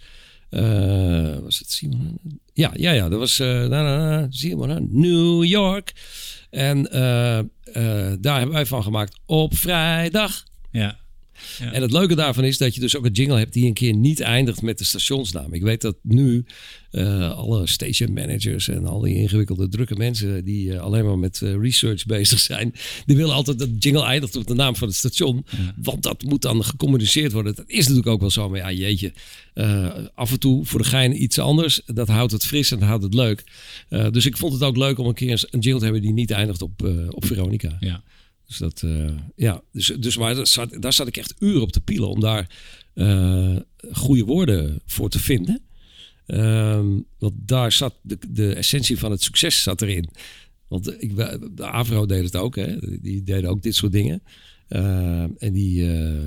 Uh, was het Simon? Ja, ja, ja. Dat was uh, Simon, New York. En uh, daar hebben wij van gemaakt op vrijdag. Ja. Ja. En het leuke daarvan is dat je dus ook een jingle hebt die een keer niet eindigt met de stationsnaam. Ik weet dat nu uh, alle station managers en al die ingewikkelde drukke mensen die uh, alleen maar met uh, research bezig zijn, die willen altijd dat jingle eindigt op de naam van het station. Ja. Want dat moet dan gecommuniceerd worden. Dat is natuurlijk ook wel zo. Maar ja, jeetje. af en toe voor de gein iets anders. Dat houdt het fris en dat houdt het leuk. dus ik vond het ook leuk om een keer een jingle te hebben die niet eindigt op, op Veronica. Ja. Dus dat, uh, ja, dus, dus maar daar zat, daar zat ik echt uren op te pielen om daar uh, goede woorden voor te vinden. Um, want daar zat de, de essentie van het succes zat erin. Want ik, de Avro deed het ook, hè? die deden ook dit soort dingen. Uh, en die,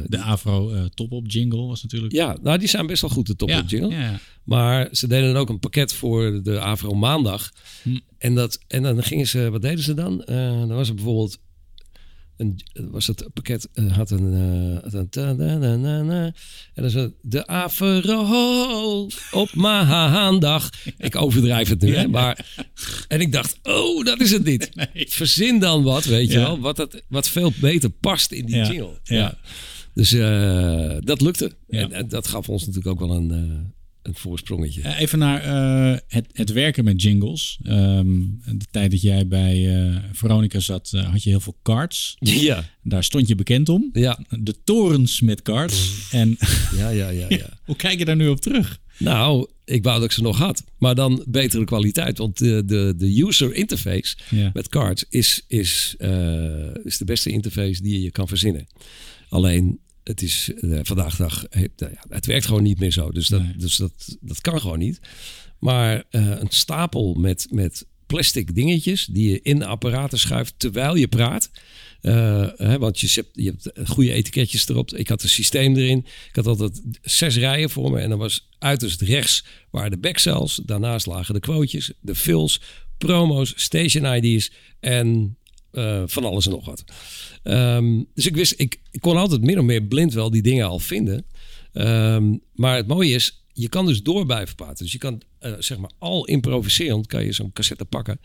de Avro top-op jingle was natuurlijk. Ja, nou die zijn best wel goed, de top-op ja, jingle. Ja, ja. Maar ze deden dan ook een pakket voor de Avro maandag. Hm. En, dat, en dan gingen ze, wat deden ze dan? dan was er bijvoorbeeld een, was het pakket uh, had een, had een ta, na, na, na, na, en dan de Avro op maandag. Ik overdrijf het nu, hè, maar en ik dacht, oh, dat is het niet. Nee. Verzin dan wat, weet je wel, wat, dat, wat veel beter past in die Ja, jingle. ja. Dus uh, dat lukte. En, en dat gaf ons natuurlijk ook wel een, een voorsprongetje. Eh, Even naar uh, het, het werken met jingles. Um, de tijd dat jij bij uh, Veronica zat, uh, had je heel veel cards. Ja, Daar stond je bekend om. ja, De torens met cards. En ja, ja, ja. ja. hoe kijk je daar nu op terug? Nou, ik wou dat ik ze nog had. Maar dan betere kwaliteit. Want de, de, de user interface Ja. met cards is, is, is de beste interface die je kan verzinnen. Alleen, het is uh, vandaag de dag, nou het werkt gewoon niet meer zo. Dus dat, Nee. dus dat, dat kan gewoon niet. Maar uh, een stapel met, met plastic dingetjes die je in de apparaten schuift terwijl je praat. Uh, hè, want je hebt, je hebt goede etiketjes erop. Ik had een systeem erin. Ik had altijd zes rijen voor me. En dan was uiterst rechts waren de backcells. Daarnaast lagen de quotejes, de fills, promo's, station ID's en uh, van alles en nog wat. Um, dus ik wist, ik, ik kon altijd min of meer blind wel die dingen al vinden. Um, maar het mooie is, je kan dus door blijven praten. Dus je kan, uh, zeg maar, al improviserend kan je zo'n cassette pakken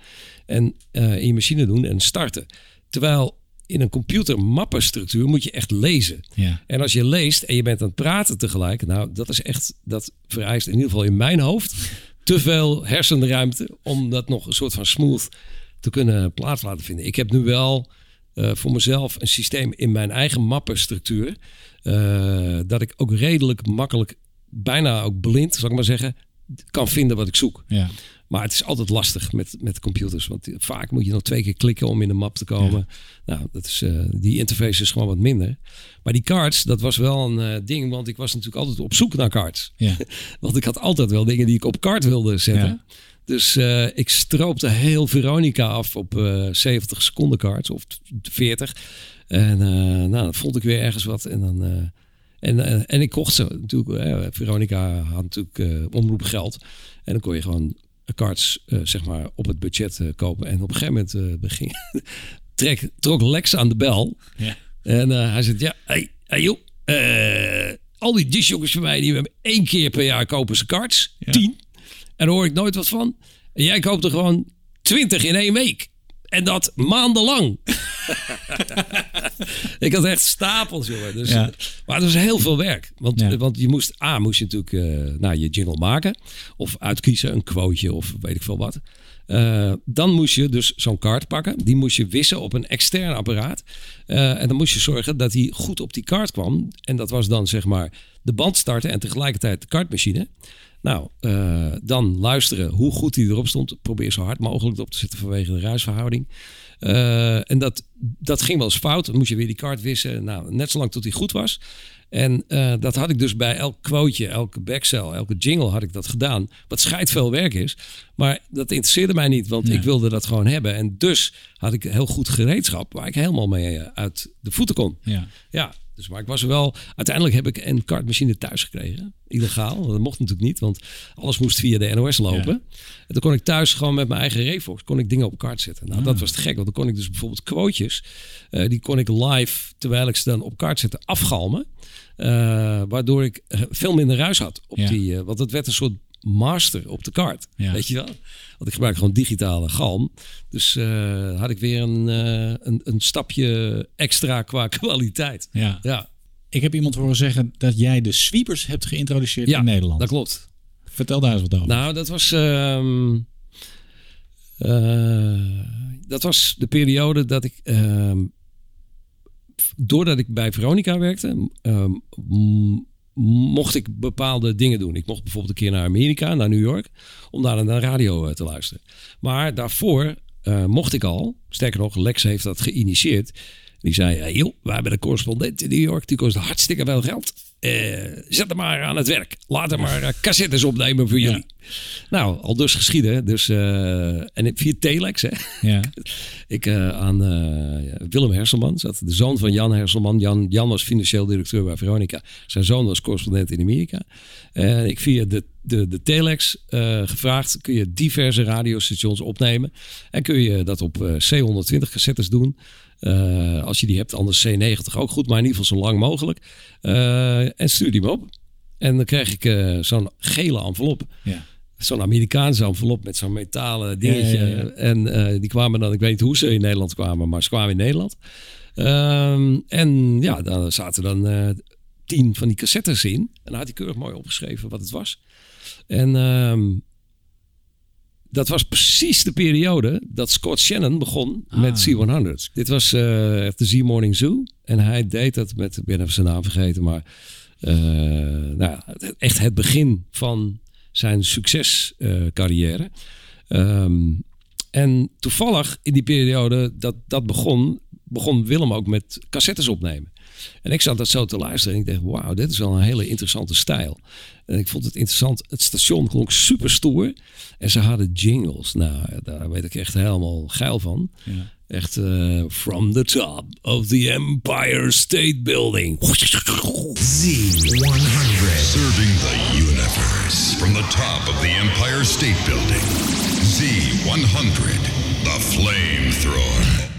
en uh, in je machine doen en starten. Terwijl in een computer mappenstructuur moet je echt lezen. Ja. En als je leest en je bent aan het praten tegelijk, nou, dat is echt, dat vereist in ieder geval in mijn hoofd te veel hersenruimte om dat nog een soort van smooth te kunnen plaats laten vinden. Ik heb nu wel uh, voor mezelf een systeem in mijn eigen mappenstructuur, uh, dat ik ook redelijk makkelijk, bijna ook blind, zal ik maar zeggen, kan vinden wat ik zoek. Ja. Maar het is altijd lastig met, met computers. Want vaak moet je nog twee keer klikken om in een map te komen. Ja. Nou, dat is, uh, die interface is gewoon wat minder. Maar die cards, dat was wel een uh, ding. Want ik was natuurlijk altijd op zoek naar cards. Ja. want ik had altijd wel dingen die ik op kaart wilde zetten. Ja. Dus uh, ik stroopte heel Veronica af op 70 seconden cards. Of 40. En nou, dan vond ik weer ergens wat. En dan... en, en ik kocht ze natuurlijk. Veronica had natuurlijk omroep geld. En dan kon je gewoon cards zeg maar op het budget kopen. En op een gegeven moment begin, trek, trok Lex aan de bel. Ja. En hij zegt, ja, hey, hey joh, al die disjongens van mij, die hebben één keer per jaar kopen ze cards. Ja. Tien. En daar hoor ik nooit wat van. En jij koopt er gewoon 20 in één week. En dat maandenlang. ik had echt stapels, jongen. Dus, Ja. Maar het was heel veel werk. Want, Ja. want je moest, A, moest je natuurlijk eh, nou, je jingle maken. Of uitkiezen, een quoteje of weet ik veel wat. Eh, dan moest je dus zo'n kaart pakken. Die moest je wissen op een extern apparaat. Eh, en dan moest je zorgen dat die goed op die kaart kwam. En dat was dan zeg maar de band starten en tegelijkertijd de kaartmachine. Nou, eh, dan luisteren hoe goed die erop stond. Probeer zo hard mogelijk op te zetten vanwege de ruisverhouding. Eh, en dat, dat ging wel eens fout. Dan moest je weer die kaart wissen. Nou, net zolang tot die goed was. En eh, dat had ik dus bij elk quoteje, elke backcell, elke jingle had ik dat gedaan. Wat scheidt veel werk is. Maar dat interesseerde mij niet, want Nee. ik wilde dat gewoon hebben. En dus had ik heel goed gereedschap waar ik helemaal mee uit de voeten kon. Ja. Ja, dus maar ik was wel. Uiteindelijk heb ik een kartmachine thuis gekregen. Illegaal. Dat mocht natuurlijk niet, want alles moest via de NOS lopen. En toen kon ik thuis gewoon met mijn eigen Revox kon ik dingen op kaart zetten. Nou, dat was te gek, want dan kon ik dus bijvoorbeeld quotejes. eh, die kon ik live, terwijl ik ze dan op kaart zette, afgalmen. Eh, waardoor ik eh, veel minder ruis had. Op Ja. die, want het werd een soort master op de kaart. Ja. Weet je wel? Want ik gebruik gewoon digitale galm. Dus eh, had ik weer een, eh, een, een stapje extra qua kwaliteit. Ja. Ja, Ik heb iemand horen zeggen dat jij de sweepers hebt geïntroduceerd ja in Nederland. dat klopt. Vertel daar eens wat over. Nou, dat was. ehm, eh, dat was de periode dat ik. ehm, doordat ik bij Veronica werkte, ehm, mocht ik bepaalde dingen doen. Ik mocht bijvoorbeeld een keer naar Amerika, naar New York, om daar naar de radio eh, te luisteren. Maar daarvoor eh, mocht ik al, sterker nog, Lex heeft dat geïnitieerd. Die zei, joh, wij hebben een correspondent in New York, die kost hartstikke veel geld. Eh, zet hem maar aan het werk. Laat hem maar eh, cassettes opnemen voor jullie. Nou, al dus geschieden. Dus, eh, en via Telex, hè. Ja. Ik aan Willem Herselman, zat de zoon van Jan Herselman. Jan, Jan was financieel directeur bij Veronica. Zijn zoon was correspondent in Amerika. En ik via de, de, de telex eh, gevraagd, kun je diverse radiostations opnemen. En kun je dat op eh, C120 cassettes doen. Eh, als je die hebt, anders C90 ook goed. Maar in ieder geval zo lang mogelijk. En stuur die me op. En dan krijg ik zo'n gele envelop Ja. zo'n Amerikaanse envelop met zo'n metalen dingetje. Ja, ja, ja. En die kwamen dan, ik weet niet hoe ze in Nederland kwamen, maar ze kwamen in Nederland. Ehm, en ja, daar zaten dan tien van die cassettes in. En dan had hij keurig mooi opgeschreven wat het was. En ehm, dat was precies de periode dat Scott Shannon begon met C100. Dit was eh de Z Morning Zoo. En hij deed dat met, ik ben even zijn naam vergeten, maar eh, nou, echt het begin van zijn succescarrière. Ehm, en toevallig in die periode dat dat begon, begon Willem ook met cassettes opnemen. En ik zat dat zo te luisteren en ik dacht, wauw, dit is wel een hele interessante stijl. En ik vond het interessant. Het station klonk super stoer. En ze hadden jingles. Nou, daar werd ik echt helemaal geil van. Ja. Echt eh, from the top of the Empire State Building. Z100. Serving the universe from the top of the Empire State Building. Z100, the flamethrower.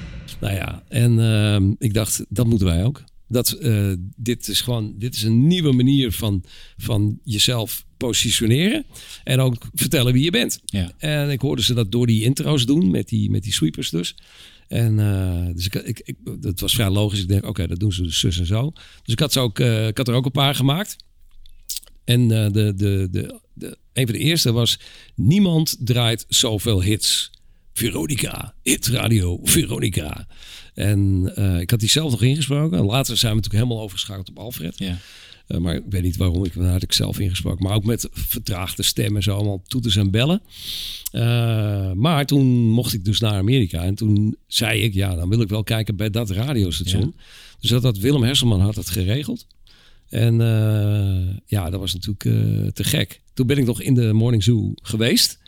Nou ja, en ehm, ik dacht, dat moeten wij ook. Dat, eh, dit is gewoon dit is een nieuwe manier van, van jezelf positioneren. En ook vertellen wie je bent. Ja. En ik hoorde ze dat door die intro's doen, met die, met die sweepers dus. En eh, dus ik, ik, ik, dat was vrij logisch. Ik denk, oké, dat doen ze dus zus en zo. Dus ik had, ze ook, eh, ik had er ook een paar gemaakt. En de, de, de, de, een van de eerste was... Niemand draait zoveel hits. Veronica, hit radio, Veronica. En eh, ik had die zelf nog ingesproken. En later zijn we natuurlijk helemaal overgeschakeld op Alfred. Ja. Eh, maar ik weet niet waarom. Ik, had ik zelf ingesproken. Maar ook met vertraagde stemmen. Zo allemaal toeters en bellen. Eh, maar toen mocht ik dus naar Amerika. En toen zei ik, ja, dan wil ik wel kijken bij dat radiostation. Dus dat, dat Willem Hesselman had het geregeld. En ja, dat was natuurlijk te gek. Toen ben ik nog in de Morning Zoo geweest.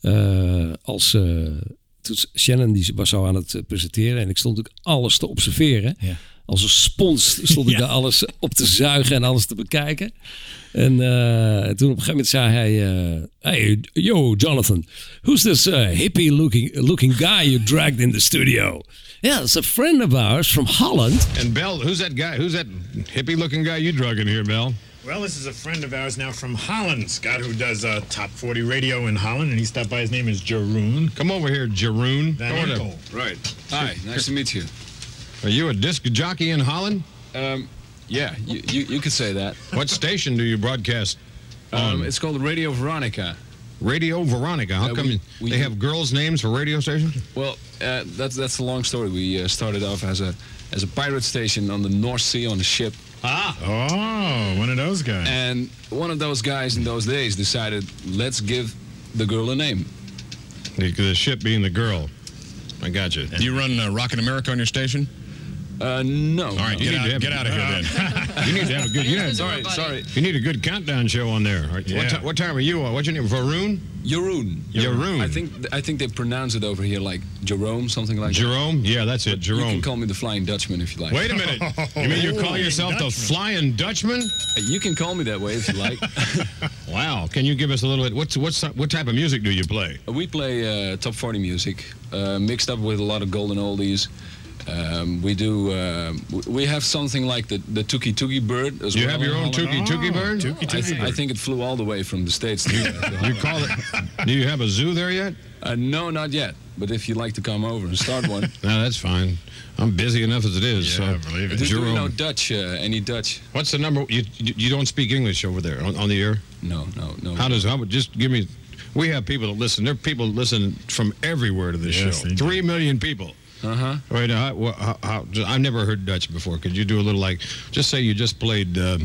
Eh, als eh, toen Shannon die was zo aan het eh, presenteren. En ik stond natuurlijk alles te observeren. Ja. Als een spons stond ik Ja. daar alles op te zuigen en alles te bekijken. En eh, toen op een gegeven moment zei hij... eh, hey, yo, Jonathan. Who's this uh, hippie looking, looking guy you dragged in the studio? Yeah, it's a friend of ours from Holland. And Bell, who's that guy? Who's that hippie looking guy you drug in here, Bell? Well, this is a friend of ours now from Holland, Scott, who does uh, top 40 radio in Holland, and he stopped by. His name is Jeroen. Come over here, Jeroen. Van Come on Enkel. up. Right. Hi, nice to meet you. Are you a disc jockey in Holland? Um, yeah, you, you, you could say that. What station do you broadcast on? Um, it's called Radio Veronica. Radio Veronica. How Uh, come we- we they have girls' names for radio stations? Well, uh, that's that's a long story. We uh, started off as a as a pirate station on the North Sea on a ship, Ah. Oh, one of those guys. and one of those guys in those days decided, let's give the girl a name. The, the ship being the girl. I got you. Do you run uh, Rocket America on your station? Uh, no. All right, You get need out, to have get a- out of here then. You need to have a good. You, need- Sorry, sorry. you need a good countdown show on there. All right, Yeah. What, what time are you on? What's your name? Varun? Jeroen. Jeroen. I think I think they pronounce it over here like Jerome, something like that. Jerome? Yeah, that's that. it. You can call me the Flying Dutchman if you like. Wait a minute. You mean you call Flying yourself the Flying Dutchman? You can call me that way if you like. Wow. Can you give us a little bit? What's what's what type of music do you play? We play uh, top 40 music, uh, mixed up with a lot of golden oldies. Um, we do. Uh, we have something like the the Tuki Tuki bird as You well. You have your own Holland. Tuki Tuki bird? Tuki I, th- I think it flew all the way from the states. To, to You call it? Do you have a zoo there yet? uh, no, not yet. But if you'd like to come over and start one, No, that's fine. I'm busy enough as it is. Yeah, so. believe it. do, do you know Dutch? Uh, any Dutch? What's the number? You you you don't speak English over there on, on the air? No, no, no. How does how just give me? We have people that listen. There are people that listen from everywhere to this Yes, show. they do. Three million people. Uh huh. Wait, how, wha- how, how, I've never heard Dutch before. Could you do a little like, just say you just played, uh,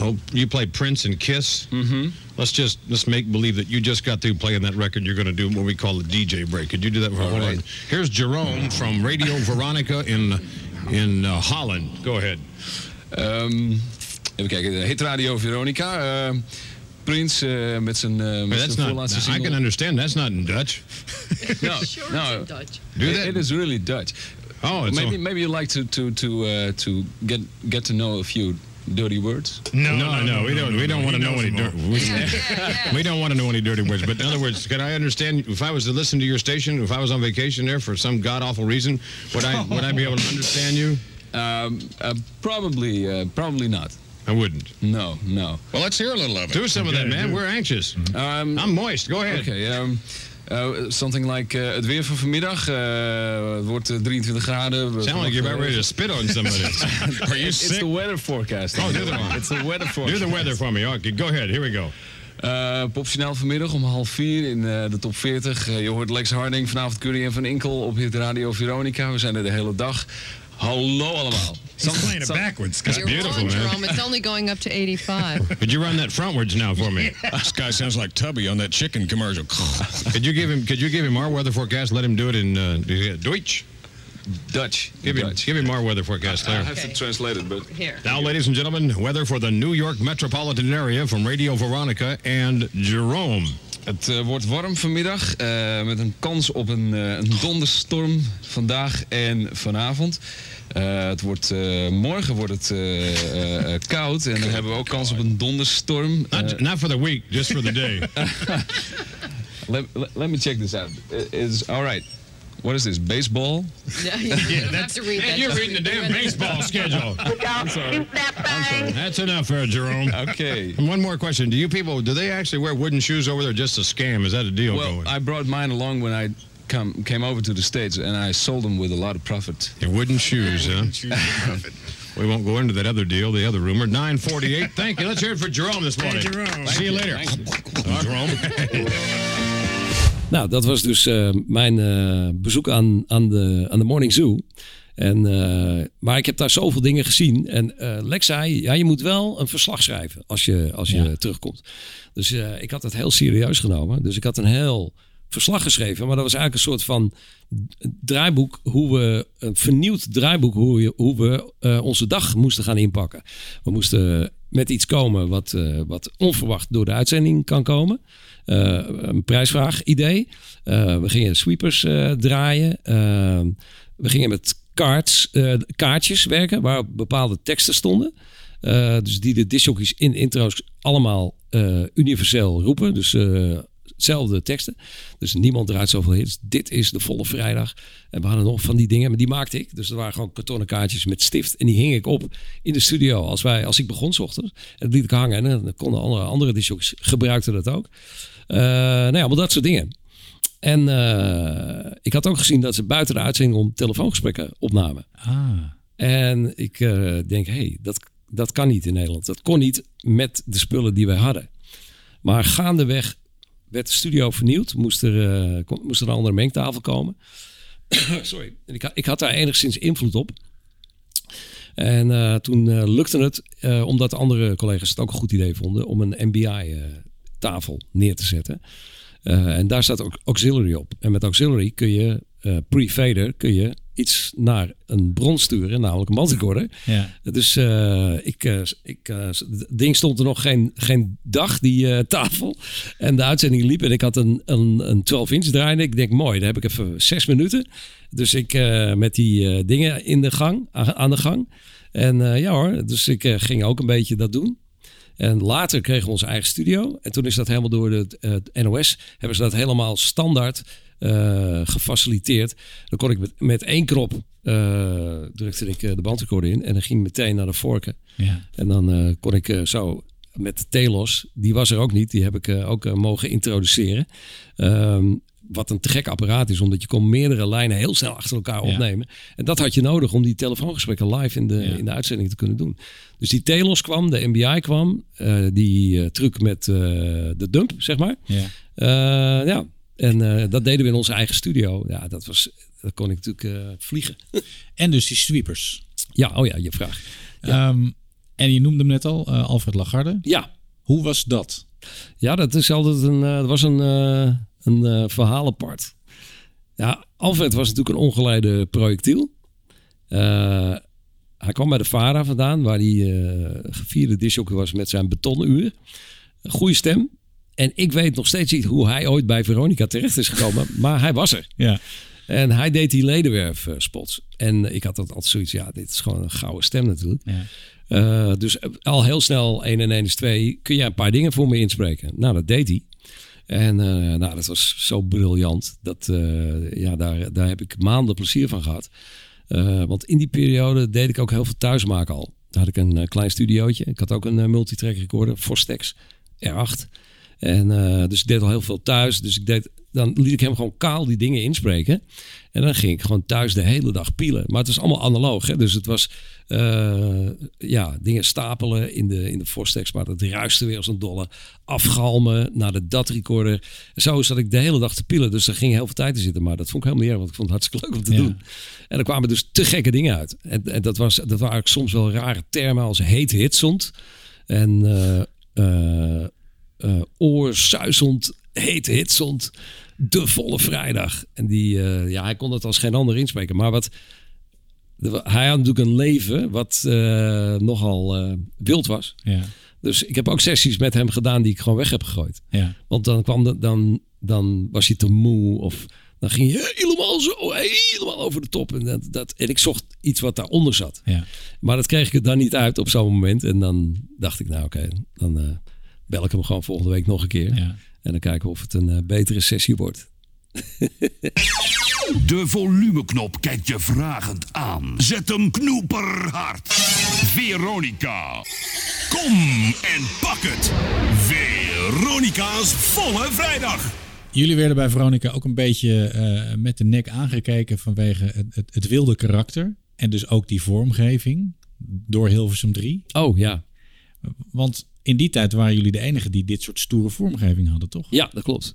oh, you played Prince and Kiss. Mm-hmm. Let's just let's make believe that you just got through playing that record. You're going to do what we call a DJ break. Could you do that? For, hold right. on. Here's Jerome from Radio Veronica in in uh, Holland. Go ahead. Ehm, even kijken. de Hit Radio Veronica. ehm, Prince eh, met zijn, eh, met But that's zijn not. voorlaatste I can understand. That's not in Dutch. No, no. Do It- that. it is really Dutch. Oh, it's maybe all- maybe you like to to to uh, to get get to know a few dirty words. No, no, no, we don't. we don't no. want to know knows any them all. dirty. We, we don't want to know any dirty words. But in other words, could I understand if I was to listen to your station, if I was on vacation there for some god awful reason, would I would I be able to understand you? Um, uh, probably uh, probably not. I wouldn't. No, no. Well, let's hear a little of it. Do some of that, Okay, man. do. We're anxious. Um, I'm moist. Go ahead. Oké, ehm, uh, something like uh, het weer van vanmiddag. eh, het wordt eh, 23 graden. We Sound like you're about ready to spit on somebody. Are you It's sick? the weather forecast. Oh, do the one. It's the weather Do forecast. the weather for me. Okay, go ahead. Here we go. Eh, Popjournaal vanmiddag om half vier in eh, de top 40. Eh, je hoort Lex Harding, vanavond Curry en Van Inkel op Hit Radio Veronica. We zijn er de hele dag. Hallo allemaal. He's playing it backwards. Scott. You're wrong, Jerome. It's only going up to 85. Could you run that frontwards now for me? This guy sounds like Tubby on that chicken commercial. could you give him? Could you give him our weather forecast? Let him do it in uh, Deutsch. Dutch. Give him, give him our weather forecast there. I there. have to translate it, but... Here. Now, ladies and gentlemen, weather for the New York metropolitan area from Radio Veronica and Jerome. Het eh, wordt warm vanmiddag eh, met een kans op een, eh, een donderstorm vandaag en vanavond. Het wordt, morgen wordt het koud en dan hebben we ook kans op een donderstorm. Not, not for the week, just for the day. let, let, let me check this out. Is all right. What is this? Baseball? Yeah, that's have to read that. you're reading the damn baseball schedule. That's enough there, Jerome. Okay. And one more question: Do you people do they actually wear wooden shoes over there just a scam? Is that a deal Well, going? I brought mine along when I come came over to the states, and I sold them with a lot of profit. Your wooden shoes, huh? We won't go into that other deal, the other rumor. 948. Thank you. Let's hear it for Jerome this morning. Jerome. See you later. Jerome. Nou, dat was dus eh, mijn eh, bezoek aan, aan, de, aan de Morning Zoo. En, eh, maar ik heb daar zoveel dingen gezien. En Lex zei, ja, je moet wel een verslag schrijven als je, als je terugkomt. Dus ik had het heel serieus genomen. Dus ik had een heel verslag geschreven. Maar dat was eigenlijk een soort van draaiboek. Hoe we, een vernieuwd draaiboek hoe, je, hoe we onze dag moesten gaan inpakken. We moesten met iets komen wat, wat onverwacht door de uitzending kan komen. Eh, een prijsvraag idee. Eh, we gingen sweepers eh, draaien. Eh, we gingen met kaartjes werken waar bepaalde teksten stonden. Dus die de discjockeys in intro's allemaal universeel roepen. Dus hetzelfde teksten. Dus niemand draait zoveel hits. Dit is de volle vrijdag. En we hadden nog van die dingen, maar die maakte ik. Dus er waren gewoon kartonnen kaartjes met stift. En die hing ik op in de studio als, wij, als ik begon s ochtends. En dat liet ik hangen. En dan konden andere, andere gebruikten dat ook. Eh nou ja, allemaal dat soort dingen. En eh, ik had ook gezien dat ze buiten de uitzending om telefoongesprekken opnamen. Ah. En ik eh, denk, hé, hey, dat, dat kan niet in Nederland. Dat kon niet met de spullen die wij hadden. Maar gaandeweg werd de studio vernieuwd. Moest er, moest er een andere mengtafel komen. Sorry. En ik, ha- ik had daar enigszins invloed op. En toen lukte het, omdat andere collega's het ook een goed idee vonden, om een MBI-tafel neer te zetten. Eh, en daar staat ook auxiliary op. En met auxiliary kun je eh, pre-fader kun je iets naar een bron sturen, namelijk een bandrecorder. Ja. Dus eh, ik, eh, ik, het ding stond er nog geen, geen dag, die tafel. En de uitzending liep en ik had een, een, een 12-inch draaien. Ik denk, mooi, daar heb ik even zes minuten. Dus ik met die dingen in de gang, aan de gang. En ja hoor, dus ik ging ook een beetje dat doen. En later kregen we onze eigen studio. En toen is dat helemaal door de het NOS. Hebben ze dat helemaal standaard eh, gefaciliteerd. Dan kon ik met, met één knop eh, drukte ik eh, de bandrecorder in. En dan ging meteen naar de vorken. Ja. En dan kon ik zo met Telos. Die was er ook niet. Die heb ik ook mogen introduceren. Ehm, wat een te gek apparaat is, omdat je kon meerdere lijnen heel snel achter elkaar Ja. opnemen. En dat had je nodig om die telefoongesprekken live in de, in de uitzending te kunnen doen. Dus die Telos kwam, de MBI kwam, eh, die eh, truc met eh, de dump, zeg maar. Ja. Ja, en dat deden we in onze eigen studio. Ja, dat was, dat kon ik natuurlijk vliegen. En dus die sweepers. Ja, oh ja, je vraag. Ehm, en je noemde hem net al, Alfred Lagarde. Ja. Hoe was dat? Ja, dat is altijd een, eh, dat was een, een eh, verhaal apart. Ja, Alfred was natuurlijk een ongeleide projectiel. Eh, hij kwam bij de VARA vandaan, waar hij eh gevierde disjockey was met zijn betonuur. Goede stem. En ik weet nog steeds niet hoe hij ooit bij Veronica terecht is gekomen, maar hij was er. Ja. En hij deed die ledenwerf eh, spots. En ik had dat altijd zoiets, ja, dit is gewoon een gouden stem natuurlijk. Ja. Dus al heel snel 1 en 1 is 2. Kun jij een paar dingen voor me inspreken? Nou, dat deed hij. En eh, nou, dat was zo briljant. Dat, eh, ja, daar, daar heb ik maanden plezier van gehad. Eh, want in die periode deed ik ook heel veel thuismaken al. Daar had ik een klein studiootje. Ik had ook een multitrack recorder, Forstex R8. En dus ik deed al heel veel thuis. Dus ik deed, dan liet ik hem gewoon kaal die dingen inspreken. En dan ging ik gewoon thuis de hele dag pielen. Maar het was allemaal analoog. Hè? Dus het was eh, ja, dingen stapelen in de, in de. Maar dat ruiste weer als een dolle. Afgalmen naar de DAT recorder. Zo zat ik de hele dag te pielen. Dus er ging heel veel tijd in zitten. Maar dat vond ik helemaal niet erg. Want ik vond het hartstikke leuk om te Ja. doen. En er kwamen dus te gekke dingen uit. En, en dat, was, dat waren soms wel rare termen als heet hitsond. En eh eh eh oorsuizend, heet hitsond. De volle vrijdag. En die, eh, ja, hij kon dat als geen ander inspreken. Maar wat, hij had natuurlijk een leven wat eh, nogal eh, wild was. Ja. Dus ik heb ook sessies met hem gedaan die ik gewoon weg heb gegooid. Ja. Want dan, kwam de, dan, dan was hij te moe of dan ging je helemaal zo, helemaal over de top. En, dat, dat, en ik zocht iets wat daaronder zat. Ja. Maar dat kreeg ik er dan niet uit op zo'n moment. En dan dacht ik, nou oké, dan bel ik hem gewoon volgende week nog een keer. Ja. En dan kijken we of het een eh, betere sessie wordt. De volumeknop kijkt je vragend aan. Zet hem knoeperhard. Veronica. Kom en pak het. Veronica's volle vrijdag. Jullie werden bij Veronica ook een beetje eh, met de nek aangekeken vanwege het, het, het wilde karakter. En dus ook die vormgeving door Hilversum 3. Oh ja. Want in die tijd waren jullie de enige die dit soort stoere vormgeving hadden, toch? Ja, dat klopt.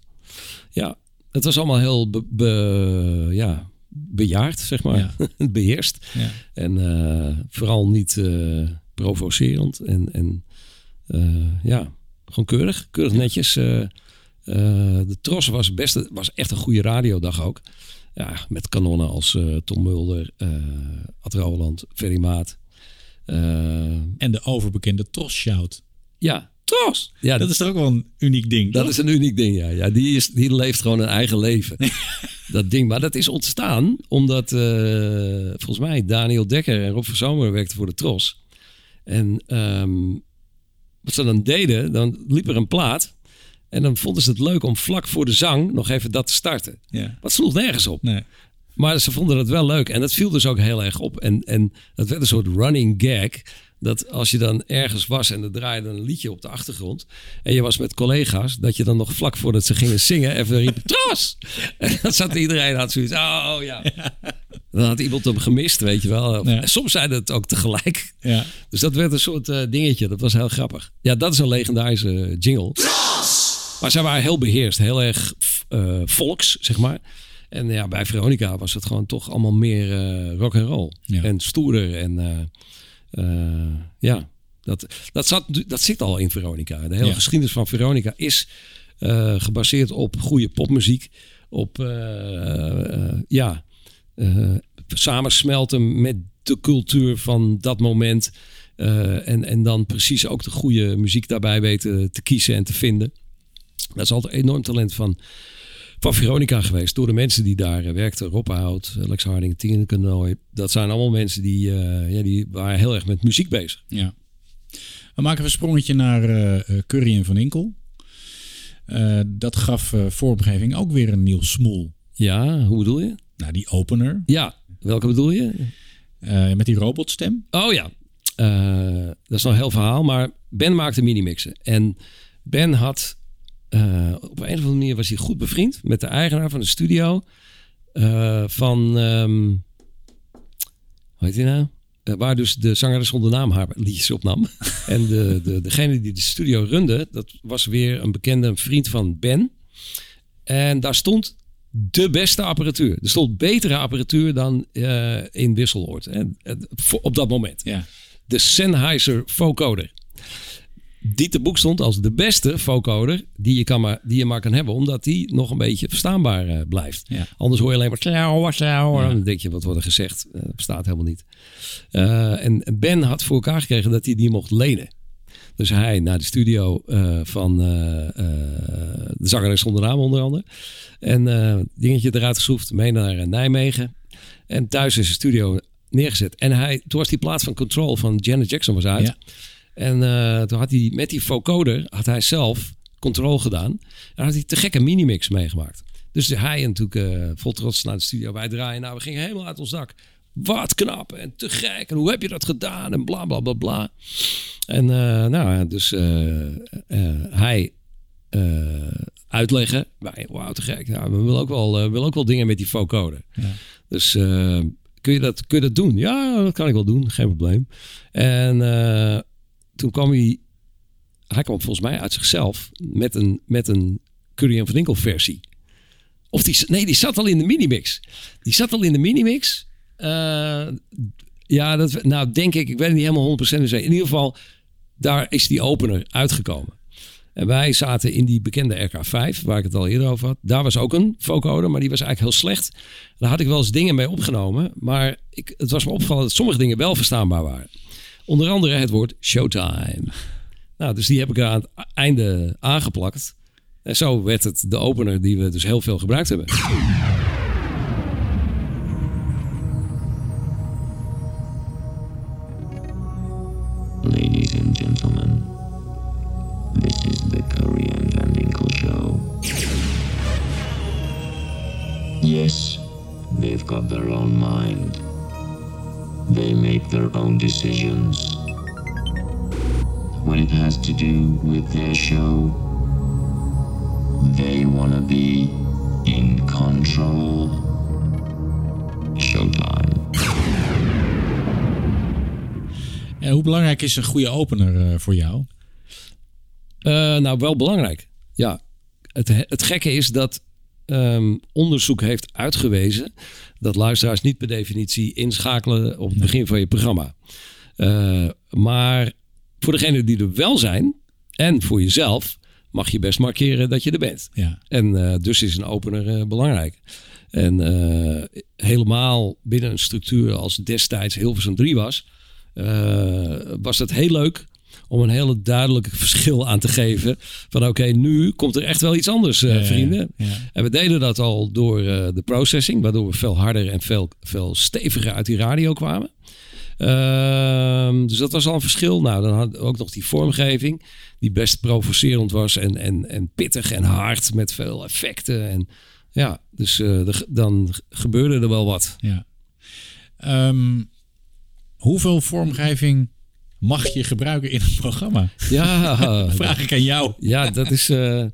Ja, het was allemaal heel be, be- ja, bejaard, zeg maar. Beheerst. Ja. En eh, vooral niet eh, provocerend. En, en eh, ja, gewoon keurig. Keurig netjes. de Tros was, best, was echt een goede radiodag ook. Ja, met kanonnen als Tom Mulder, eh Ad Roland, Ferry Maat. En de overbekende Tros Shout. Ja, Tros! Ja, dat is toch ook wel een uniek ding, Dat toch? is een uniek ding, ja. ja die, is, die leeft gewoon een eigen leven. dat ding. Maar dat is ontstaan omdat eh, volgens mij Daniel Dekker en Rob van Zomer werkten voor de Tros. En ehm, wat ze dan deden, dan liep er een plaat. En dan vonden ze het leuk om vlak voor de zang nog even dat te starten. Ja. Wat sloeg nergens op. Nee. Maar ze vonden het wel leuk. En dat viel dus ook heel erg op. En, en dat werd een soort running gag. Dat als je dan ergens was en er draaide een liedje op de achtergrond. En je was met collega's. Dat je dan nog vlak voordat ze gingen zingen even riep. Tros! En dan zat iedereen aan zoiets. Oh, oh ja. Dan had iemand hem gemist, weet je wel. Ja. Soms zeiden het ook tegelijk. Ja. Dus dat werd een soort eh, dingetje. Dat was heel grappig. Ja, dat is een legendarische jingle. Maar zij waren heel beheerst. Heel erg eh, volks, zeg maar. En ja, bij Veronica was het gewoon toch allemaal meer eh rock and roll. Ja. En stoerder. En ja, dat, dat, zat, dat zit al in Veronica. De hele Ja. geschiedenis van Veronica is eh, gebaseerd op goede popmuziek. Op, eh, eh, ja, eh, samensmelten met de cultuur van dat moment. Eh, en, en dan precies ook de goede muziek daarbij weten te kiezen en te vinden. Dat is altijd een enorm talent van, van Veronica geweest. Door de mensen die daar eh, werkten. Rob Hout, Lex Harding, Tineke Nooy. Dat zijn allemaal mensen die, eh, ja, die waren heel erg met muziek bezig. Ja. We maken een sprongetje naar eh, eh, Curry en Van Inkel. Dat gaf eh, vormgeving ook weer een nieuw smoel. Ja, hoe bedoel je? Nou, die opener. Ja, welke bedoel je? Met die robotstem. Oh ja, dat is nog een heel verhaal. Maar Ben maakte minimixen. En Ben had eh, op een of andere manier was hij goed bevriend met de eigenaar van de studio eh, van ehm, hoe heet hij nou? Eh, waar dus de zangeres zonder naam haar liedjes opnam. en de, de, degene die de studio runde, dat was weer een bekende vriend van Ben. En daar stond de beste apparatuur. Er stond betere apparatuur dan in Wisseloord. Hè, op dat moment. Ja. De Sennheiser vocoder. Die te boek stond als de beste vocoder die je, kan maar, die je maar kan hebben. Omdat die nog een beetje verstaanbaar eh, blijft. Ja. Anders hoor je alleen maar... Tjauw, tjauw, Dan denk je, wat wordt er gezegd? Dat bestaat helemaal niet. Eh, en Ben had voor elkaar gekregen dat hij die mocht lenen. Dus hij naar de studio van de zangeres zonder naam onder andere. En dingetje eruit geschroefd, mee naar Nijmegen. En thuis is de studio neergezet. En hij, toen was die plaat van Control van Janet Jackson was uit. Ja. En eh, toen had hij met die vocoder, had hij zelf Control gedaan. En had hij te gekke minimix meegemaakt. Dus hij en natuurlijk eh, vol trots naar de studio. Wij draaien. Nou, we gingen helemaal uit ons dak. Wat knap en te gek. En hoe heb je dat gedaan? En bla bla bla bla. En eh, nou, dus hij uitleggen. Wij, wauw, te gek. Nou, we willen ook wel, we willen ook wel dingen met die vocoder. Ja. Dus kun, je dat, kun je dat doen? Ja, dat kan ik wel doen. Geen probleem. En toen kwam hij... Hij kwam volgens mij uit zichzelf met een, met een Curry en Van Inkel versie. Of die, nee, die zat al in de minimix. Die zat al in de minimix. Eh, ja, dat, nou denk ik, ik weet niet helemaal 100% zeker. In ieder geval, daar is die opener uitgekomen. En wij zaten in die bekende RK5, waar ik het al eerder over had. Daar was ook een vocoder, maar die was eigenlijk heel slecht. Daar had ik wel eens dingen mee opgenomen. Maar ik, het was me opgevallen dat sommige dingen wel verstaanbaar waren. Onder andere het woord showtime. Nou, dus die heb ik aan het einde aangeplakt. En zo werd het de opener die we dus heel veel gebruikt hebben. Make their own decisions. When it has to do with their show, they want to be in control. Showtime. En hoe belangrijk is een goede opener eh, voor jou? Eh, nou, wel belangrijk. Ja, het, het gekke is dat ehm, onderzoek heeft uitgewezen dat luisteraars niet per definitie inschakelen op het begin van je programma. Eh, maar voor degenen die er wel zijn en voor jezelf mag je best markeren dat je er bent. Ja. En eh, dus is een opener eh, belangrijk. En helemaal binnen een structuur als destijds Hilversum 3 was, was het heel leuk om een hele duidelijke verschil aan te geven. Van oké, nu komt er echt wel iets anders, eh, ja, vrienden. ja. En we deden dat al door eh, de processing, waardoor we veel harder en veel, veel steviger uit die radio kwamen. Ehm, dus dat was al een verschil. Nou, dan had ook nog die vormgeving, die best provocerend was en, en, en pittig en hard met veel effecten. En ja, dus eh, er- dan gebeurde er wel wat. Ja. Ehm, hoeveel vormgeving mag je gebruiken in een programma? Ja, Vraag ik aan jou. Ja, dat is. eh,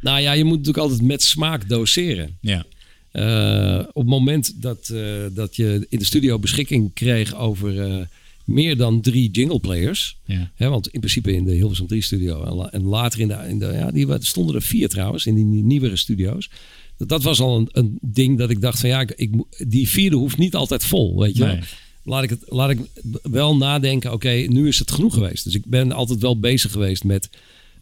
nou ja, je moet natuurlijk altijd met smaak doseren. Ja. Eh, op het moment dat, eh, dat je in de studio beschikking kreeg over meer dan drie jingle players. Ja. Hè, want in principe in de Hilversum 3 studio en, la- en later in de, in de ja, die stonden er vier trouwens in die nieuwere studio's. Dat, dat was al een, een ding dat ik dacht van ja, ik, ik, die vierde hoeft niet altijd vol, weet je wel. Laat ik, het, laat ik wel nadenken, oké, nu is het genoeg geweest. Dus ik ben altijd wel bezig geweest met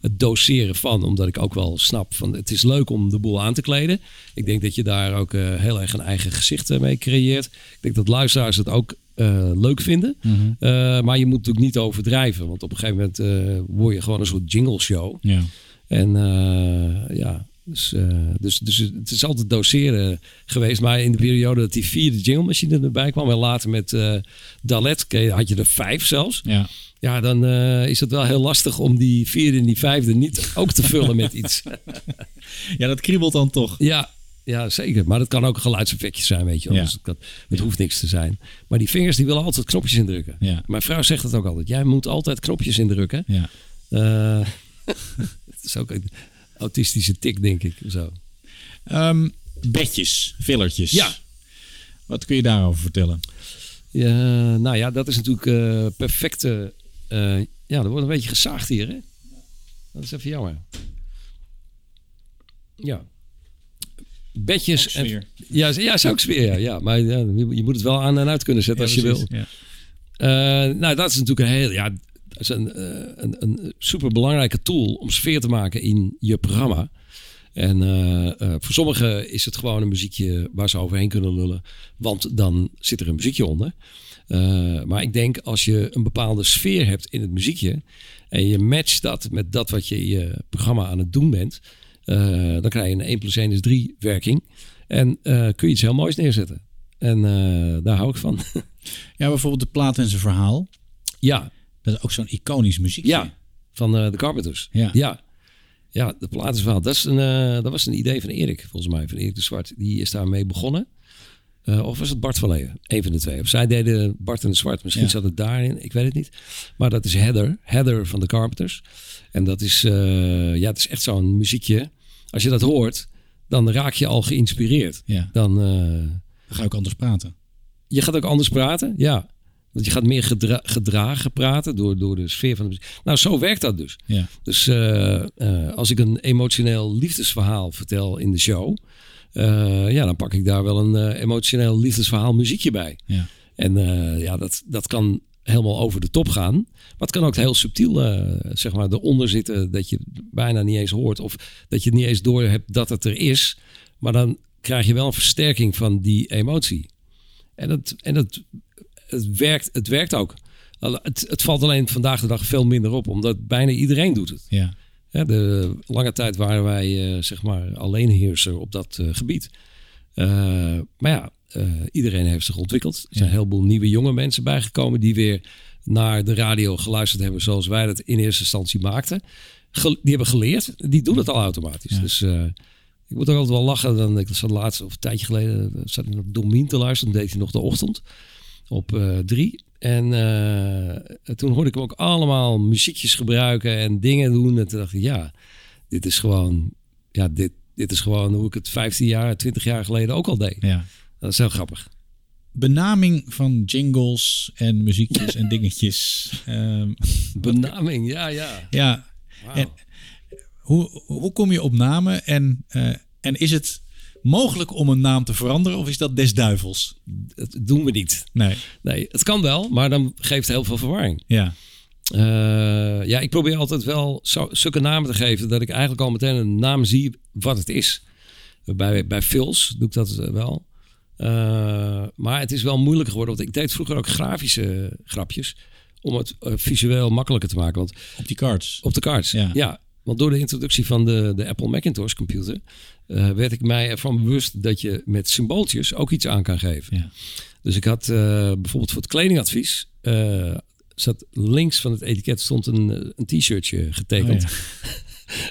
het doseren van. Omdat ik ook wel snap van het is leuk om de boel aan te kleden. Ik denk dat je daar ook eh, heel erg een eigen gezicht eh, mee creëert. Ik denk dat luisteraars het ook eh, leuk vinden. Mhm. Maar je moet natuurlijk niet overdrijven. Want op een gegeven moment word je gewoon een soort jingle show. Ja. En ja, dus, eh, dus, dus het is altijd doseren geweest. Maar in de periode dat die vierde jingle machine erbij kwam... en later met eh Dalet had je er vijf zelfs. Ja. Ja, dan eh, is het wel heel lastig om die vierde en die vijfde niet ook te vullen met iets. Ja, dat kriebelt dan toch. Ja, ja, zeker. Maar dat kan ook een geluidseffectje zijn, weet je wel. Ja. Dus het, kan- het hoeft niks te zijn. Maar die vingers die willen altijd knopjes indrukken. Ja. Mijn vrouw zegt het ook altijd. Jij moet altijd knopjes indrukken. Ja. Eh, het is ook autistische tik, denk ik. Zo. Ehm, bedjes, fillertjes. Ja. Wat kun je daarover vertellen? Ja, nou ja, dat is natuurlijk eh, perfecte... eh, ja, er wordt een beetje gezaagd hier, hè? Dat is even jammer. Ja. Bedjes. En, ja, ja, is ook sfeer, ja. ja maar ja, je, moet het wel aan en uit kunnen zetten Ja, als je wil. precies, ja. Eh, nou, dat is natuurlijk een heel... Ja, dat is een, eh, een, een super belangrijke tool om sfeer te maken in je programma. En eh, eh, voor sommigen is het gewoon een muziekje waar ze overheen kunnen lullen. Want dan zit er een muziekje onder. Maar ik denk als je een bepaalde sfeer hebt in het muziekje. En je matcht dat met dat wat je in je programma aan het doen bent. dan krijg je een 1 plus 1 is 3 werking. En kun je iets heel moois neerzetten. En daar hou ik van. Ja, bijvoorbeeld de plaat en zijn verhaal. Ja. Dat is ook zo'n iconisch muziekje. Ja, van eh, de Carpenters. Ja. ja. Ja, de platensverhaal. Dat, is een, eh, dat was een idee van Erik, volgens mij. Van Erik de Zwart. Die is daarmee begonnen. Eh, of was het Bart van Leeuwen? Een van de twee. Of zij deden Bart en de Zwart. Misschien Ja. zat het daarin. Ik weet het niet. Maar dat is Heather. Heather van de Carpenters. En dat is, ja, het is echt zo'n muziekje. Als je dat hoort, dan raak je al geïnspireerd. Ja. Dan, Dan ga ik anders praten. je gaat ook anders praten, ja. Want je gaat meer gedra- gedragen praten door, door de sfeer van de muziek. Nou, zo werkt dat dus. Ja. Dus eh, eh, als ik een emotioneel liefdesverhaal vertel in de show... eh, ja, dan pak ik daar wel een emotioneel liefdesverhaal muziekje bij. Ja. En ja, dat, dat kan helemaal over de top gaan. Maar het kan ook heel subtiel zeg maar, eronder zitten... dat je bijna niet eens hoort... of dat je het niet eens door hebt dat het er is. Maar dan krijg je wel een versterking van die emotie. En, het, en het, het, werkt, het werkt ook. Het, het valt alleen vandaag de dag veel minder op, omdat bijna iedereen doet het. Ja. De lange tijd waren wij eh, zeg maar alleenheerser op dat eh, gebied. Eh, maar ja, iedereen heeft zich ontwikkeld. Er zijn een heleboel nieuwe jonge mensen bijgekomen die weer naar de radio geluisterd hebben zoals wij dat in eerste instantie maakten. Ge- die hebben geleerd, die doen het al automatisch. Dus ik moet ook altijd wel lachen. Dan, ik zat laatst, of een tijdje geleden, zat ik naar Domien te luisteren. Deed hij nog de ochtend op eh, drie. En eh, toen hoorde ik hem ook allemaal muziekjes gebruiken en dingen doen. En toen dacht ik, ja, dit is gewoon, ja, dit, dit is gewoon hoe ik het 15 jaar, 20 jaar geleden ook al deed. Ja. Dat is heel grappig. Benaming van jingles en muziekjes en dingetjes. Ehm, Benaming, ja, ja. ja. En hoe, hoe kom je op namen? En, eh, en is het mogelijk om een naam te veranderen of is dat des duivels? Dat doen we niet. Nee. Nee, het kan wel, maar dan geeft het heel veel verwarring. Ja. Eh, ja, ik probeer altijd wel zulke namen te geven dat ik eigenlijk al meteen een naam zie wat het is. Bij, bij Phils doe ik dat eh, wel. Eh, maar het is wel moeilijk geworden, want ik deed vroeger ook grafische grapjes om het visueel makkelijker te maken. Want Op die cards. op de cards, Ja. ja. Want door de introductie van de, de Apple Macintosh computer eh, werd ik mij ervan bewust dat je met symbooltjes ook iets aan kan geven. Ja. Dus ik had eh, bijvoorbeeld voor het kledingadvies... eh, zat links van het etiket stond een, een t-shirtje getekend. Oh,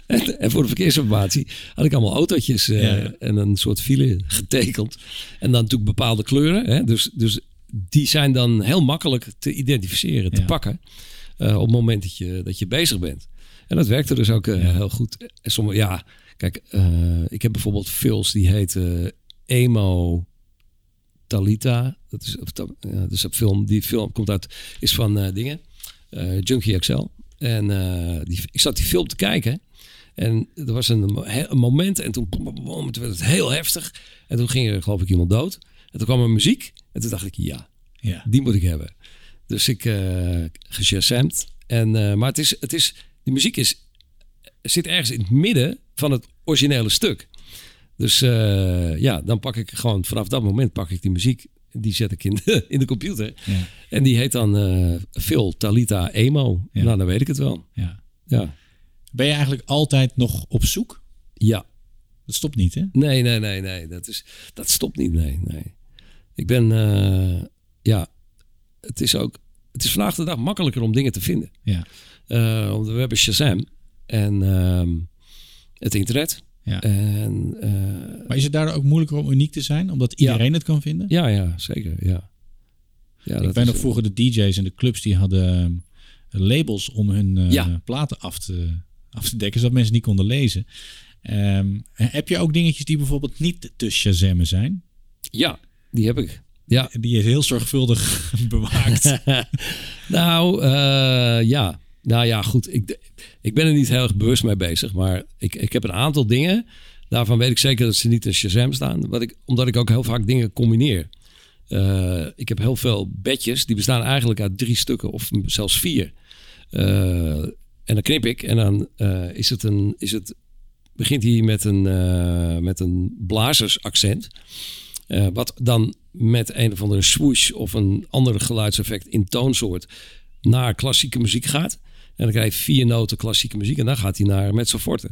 en, en voor de verkeersinformatie had ik allemaal autootjes Ja, en een soort file getekend. En dan natuurlijk bepaalde kleuren. Hè? Dus, dus die zijn dan heel makkelijk te identificeren, te pakken. op het moment dat je, dat je bezig bent. En dat werkte dus ook eh, heel goed. En sommige, ja, kijk, eh, ik heb bijvoorbeeld films die heten Emo Talita. Dat is, dat is een film. Die film komt uit, is van eh, dingen. eh, Junkie XL. En eh, die, ik zat die film te kijken. En er was een, moment en toen, toen werd het heel heftig. En toen ging er geloof ik iemand dood. En toen kwam er muziek. En toen dacht ik, ja, Ja. die moet ik hebben. Dus ik eh geshazamd. En, eh, maar het is, het is, die muziek is, zit ergens in het midden van het originele stuk. Dus eh, ja, dan pak ik gewoon vanaf dat moment pak ik die muziek. Die zet ik in de, in de computer. Ja. En die heet dan eh Phil Talita Emo. Ja. Nou, dan weet ik het wel. Ja. Ja. Ben je eigenlijk altijd nog op zoek? Ja. Dat stopt niet, hè? Nee, nee, nee, nee. Dat, is, dat stopt niet. Nee, nee. Ik ben, eh, ja, het is ook, het is vandaag de dag makkelijker om dingen te vinden. Ja. Eh, we hebben Shazam en ehm, het internet. Ja. En, eh, Maar is het daardoor ook moeilijker om uniek te zijn? Omdat iedereen het kan vinden? ja, ja, zeker. Ja. Ja, ik ben nog vroeger de DJ's en de clubs die hadden eh, labels om hun eh, Ja. platen af te, af te dekken, zodat mensen niet konden lezen. Ehm, heb je ook dingetjes die bijvoorbeeld niet te shazammen zijn? Ja, die heb ik. Ja. Die is heel zorgvuldig bewaakt. nou, ja. Nou ja, goed. Ik, ik ben er niet heel erg bewust mee bezig. Maar ik, ik heb een aantal dingen. Daarvan weet ik zeker dat ze niet in Shazam staan. Ik, omdat ik ook heel vaak dingen combineer. Eh, ik heb heel veel bedjes. Die bestaan eigenlijk uit drie stukken. Of zelfs vier. Eh, en dan knip ik. En dan eh, is het een... Is het, begint hij met een, met een blazersaccent. Wat dan met een of andere swoosh of een andere geluidseffect in toonsoort naar klassieke muziek gaat. En dan krijg je vier noten klassieke muziek en dan gaat hij naar mezzo forte.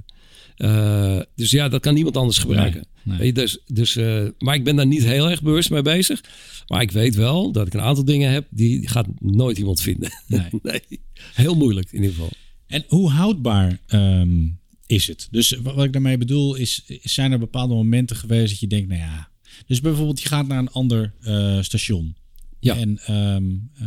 Eh, dus ja, dat kan niemand anders gebruiken. Nee, nee. Weet je, Dus, dus, eh, maar ik ben daar niet heel erg bewust mee bezig. Maar ik weet wel dat ik een aantal dingen heb die gaat nooit iemand vinden. Nee. Heel moeilijk in ieder geval. En hoe houdbaar ehm, is het? Dus wa- wat ik daarmee bedoel is, zijn er bepaalde momenten geweest dat je denkt, nou ja. Dus bijvoorbeeld je gaat naar een ander eh, station. Ja. En ehm, eh,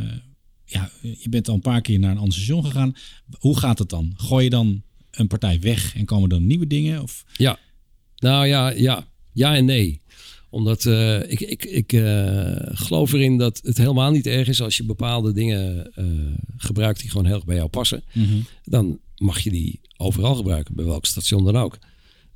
ja, je bent al een paar keer naar een ander station gegaan. Hoe gaat het dan? Gooi je dan een partij weg en komen dan nieuwe dingen? Of Ja, nou ja, ja, ja en nee. Omdat eh, ik, ik, ik eh, geloof erin dat het helemaal niet erg is als je bepaalde dingen eh, gebruikt die gewoon heel erg bij jou passen. Mhm. Dan mag je die overal gebruiken, bij welk station dan ook.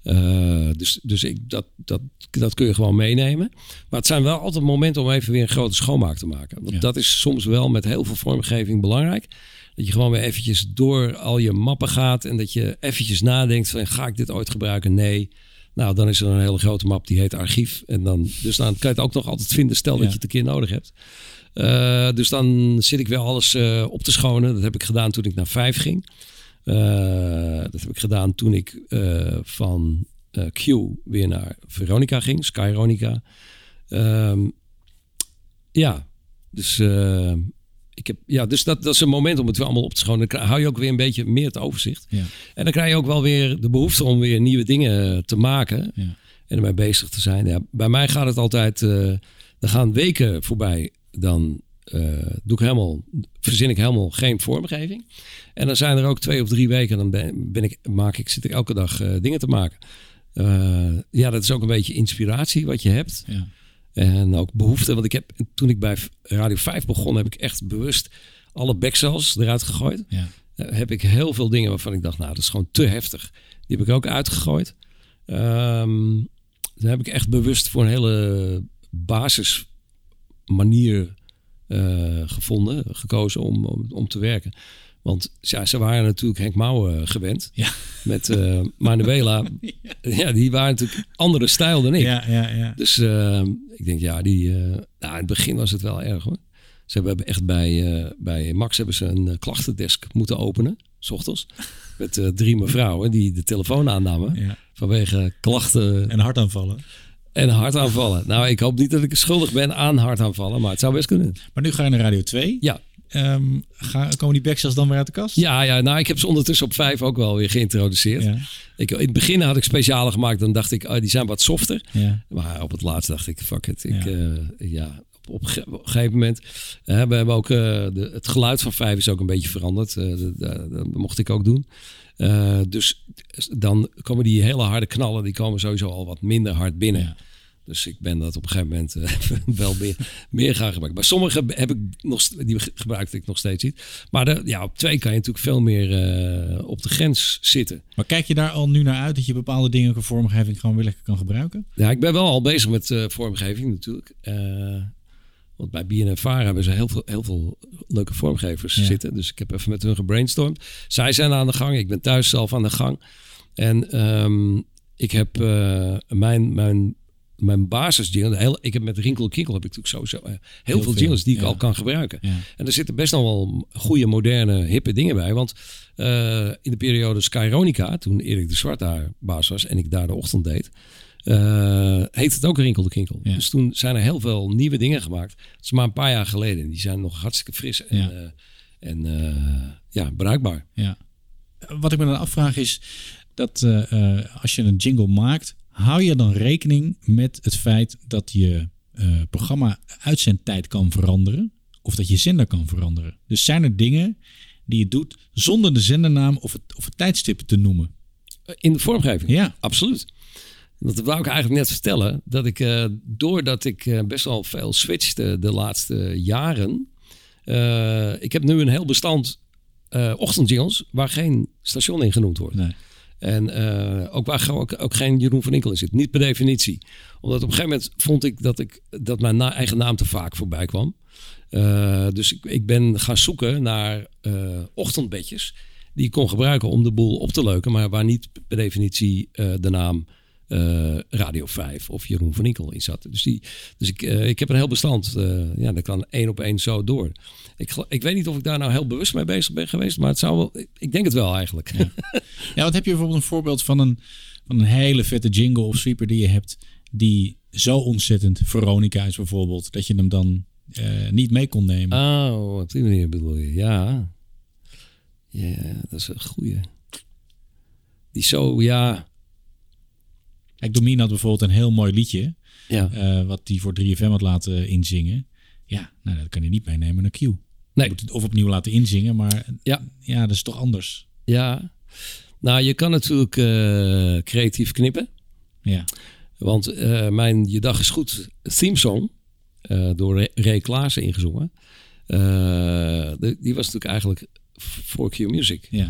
Eh, dus dus ik, dat, dat, dat kun je gewoon meenemen. Maar het zijn wel altijd momenten om even weer een grote schoonmaak te maken. Want Ja. dat is soms wel met heel veel vormgeving belangrijk. Dat je gewoon weer eventjes door al je mappen gaat. En dat je eventjes nadenkt van ga ik dit ooit gebruiken? Nee. Nou, dan is er een hele grote map die heet archief. En dan, dus dan kan je het ook nog altijd vinden. Stel dat je het een keer nodig hebt. Eh, dus dan zit ik weer alles eh, op te schonen. Dat heb ik gedaan toen ik naar vijf ging. Eh, dat heb ik gedaan toen ik eh, van eh, Q weer naar Veronica ging, Skyronica. Ehm, ja, dus, ik heb, ja, dus dat, dat is een moment om het weer allemaal op te schonen. Dan hou je ook weer een beetje meer het overzicht. Ja. En dan krijg je ook wel weer de behoefte om weer nieuwe dingen te maken. Ja. En ermee bezig te zijn. Ja, bij mij gaat het altijd, er gaan weken voorbij. Dan doe ik helemaal, verzin ik helemaal geen vormgeving. En dan zijn er ook twee of drie weken. Dan ben, ben ik, maak ik, zit ik elke dag eh, dingen te maken. Eh, ja, dat is ook een beetje inspiratie wat je hebt. Ja. En ook behoefte. Want ik heb, toen ik bij Radio 5 begon, heb ik echt bewust alle backcells eruit gegooid. Ja. Eh, heb ik heel veel dingen waarvan ik dacht, nou, dat is gewoon te heftig. Die heb ik ook uitgegooid. Ehm dan heb ik echt bewust voor een hele basis manier eh, gevonden, gekozen om, om, om te werken. Want ja, ze waren natuurlijk Henk Mouwen gewend. Ja. Met eh Manuela. ja. die waren natuurlijk andere stijl dan ik. Ja, ja, ja. Dus eh, ik denk, ja, die, eh, nou, in het begin was het wel erg hoor. Ze hebben echt bij, eh, bij Max hebben ze een eh, klachtendesk moeten openen, s ochtends. Met eh, drie mevrouwen die de telefoon aannamen. Ja. Vanwege klachten. En hartaanvallen. En hartaanvallen. Nou, ik hoop niet dat ik schuldig ben aan hartaanvallen, maar het zou best kunnen. Maar nu ga je naar Radio 2. Ja. Ehm, ga, komen die backcells dan weer uit de kast? Ja, ja, nou, ik heb ze ondertussen op vijf ook wel weer geïntroduceerd. Ja. Ik, in het begin had ik speciale gemaakt, dan dacht ik, oh, die zijn wat softer. Ja. Maar op het laatst dacht ik, fuck it. Ik, ja. ja, op, op, een gegeven moment. eh, we hebben ook, eh, de, het geluid van vijf is ook een beetje veranderd. Eh, dat- dat- dat mocht ik ook doen. Eh, dus dan komen die hele harde knallen, die komen sowieso al wat minder hard binnen. Dus ik ben dat op een gegeven moment eh, wel meer, meer gaan gebruiken. Maar sommige heb ik nog, die gebruikte ik nog steeds niet. Maar de, ja, op twee kan je natuurlijk veel meer eh, op de grens zitten. Maar kijk je daar al nu naar uit dat je bepaalde dingen qua vormgeving gewoon weer lekker kan gebruiken? Ja, ik ben wel al bezig met eh, vormgeving natuurlijk. Want bij BNNVARA hebben ze heel veel, heel veel leuke vormgevers Ja. zitten. Dus ik heb even met hun gebrainstormd. Zij zijn aan de gang. Ik ben thuis zelf aan de gang. En ehm, ik heb mijn, mijn, mijn basis jingle. Heel, ik heb met Rinkel Kinkel heb ik natuurlijk sowieso eh, heel, veel veel, jingles die ik ja. al kan gebruiken. Ja. En er zitten best nog wel goede, moderne, hippe dingen bij. Want eh, in de periode Skyronica, toen Erik de Zwart daar baas was en ik daar de ochtend deed, eh, heet het ook Rinkel de Kinkel. Dus toen zijn er heel veel nieuwe dingen gemaakt. Dat is maar een paar jaar geleden. En Die zijn nog hartstikke fris en, Ja. en ja, bruikbaar. Ja. Wat ik me dan afvraag is dat als je een jingle maakt, hou je dan rekening met het feit dat je eh, programma uitzendtijd kan veranderen of dat je zender kan veranderen. Dus zijn er dingen die je doet zonder de zendernaam of het, of het tijdstip te noemen? In de vormgeving? Ja. Absoluut. Dat wou ik eigenlijk net vertellen. Dat ik, eh, doordat ik eh, best wel veel switchte de laatste jaren. eh, ik heb nu een heel bestand eh ochtendjingles waar geen station in genoemd wordt. En eh, ook waar ook, ook geen Jeroen van Inkel in zit. Niet per definitie. Omdat op een gegeven moment vond ik dat, ik, dat mijn eigen naam te vaak voorbij kwam. Eh, dus ik, ik ben gaan zoeken naar eh, ochtendbedjes die ik kon gebruiken om de boel op te leuken, maar waar niet per definitie de naam eh, Radio 5 of Jeroen van Inkel in zat. Dus, die, dus ik, eh, ik heb een heel bestand. eh, ja, dat kan één op één zo door. Ik, ik weet niet of ik daar nou heel bewust mee bezig ben geweest, maar het zou wel, ik- denk het wel eigenlijk. Ja, wat heb je bijvoorbeeld een voorbeeld van een, van een hele vette jingle of sweeper die je hebt, die zo ontzettend Veronica is bijvoorbeeld, dat je hem dan niet mee kon nemen? Oh, op die manier bedoel je. Ja. Ja, dat is een goeie. Die zo, ja. Kijk, Domien had bijvoorbeeld een heel mooi liedje. Ja. eh, wat hij voor 3FM had laten inzingen. Ja, nou, dat kan je niet meenemen naar Q. Nee. Je moet het of opnieuw laten inzingen, maar Ja. ja, dat is toch anders. Ja. Nou, je kan natuurlijk eh, creatief knippen. Ja. Want eh, mijn Je Dag is Goed theme song, door Ray- Klaassen ingezongen, die was natuurlijk eigenlijk voor Q Music. Ja.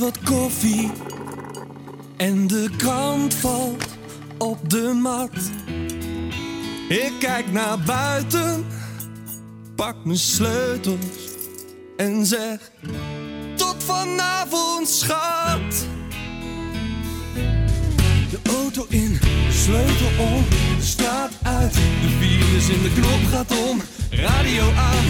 Wat koffie. En de krant valt op de mat. Ik kijk naar buiten, pak mijn sleutels en zeg: Tot vanavond, schat. De auto in, sleutel om, de straat uit. De virus in de knop gaat om, radio aan.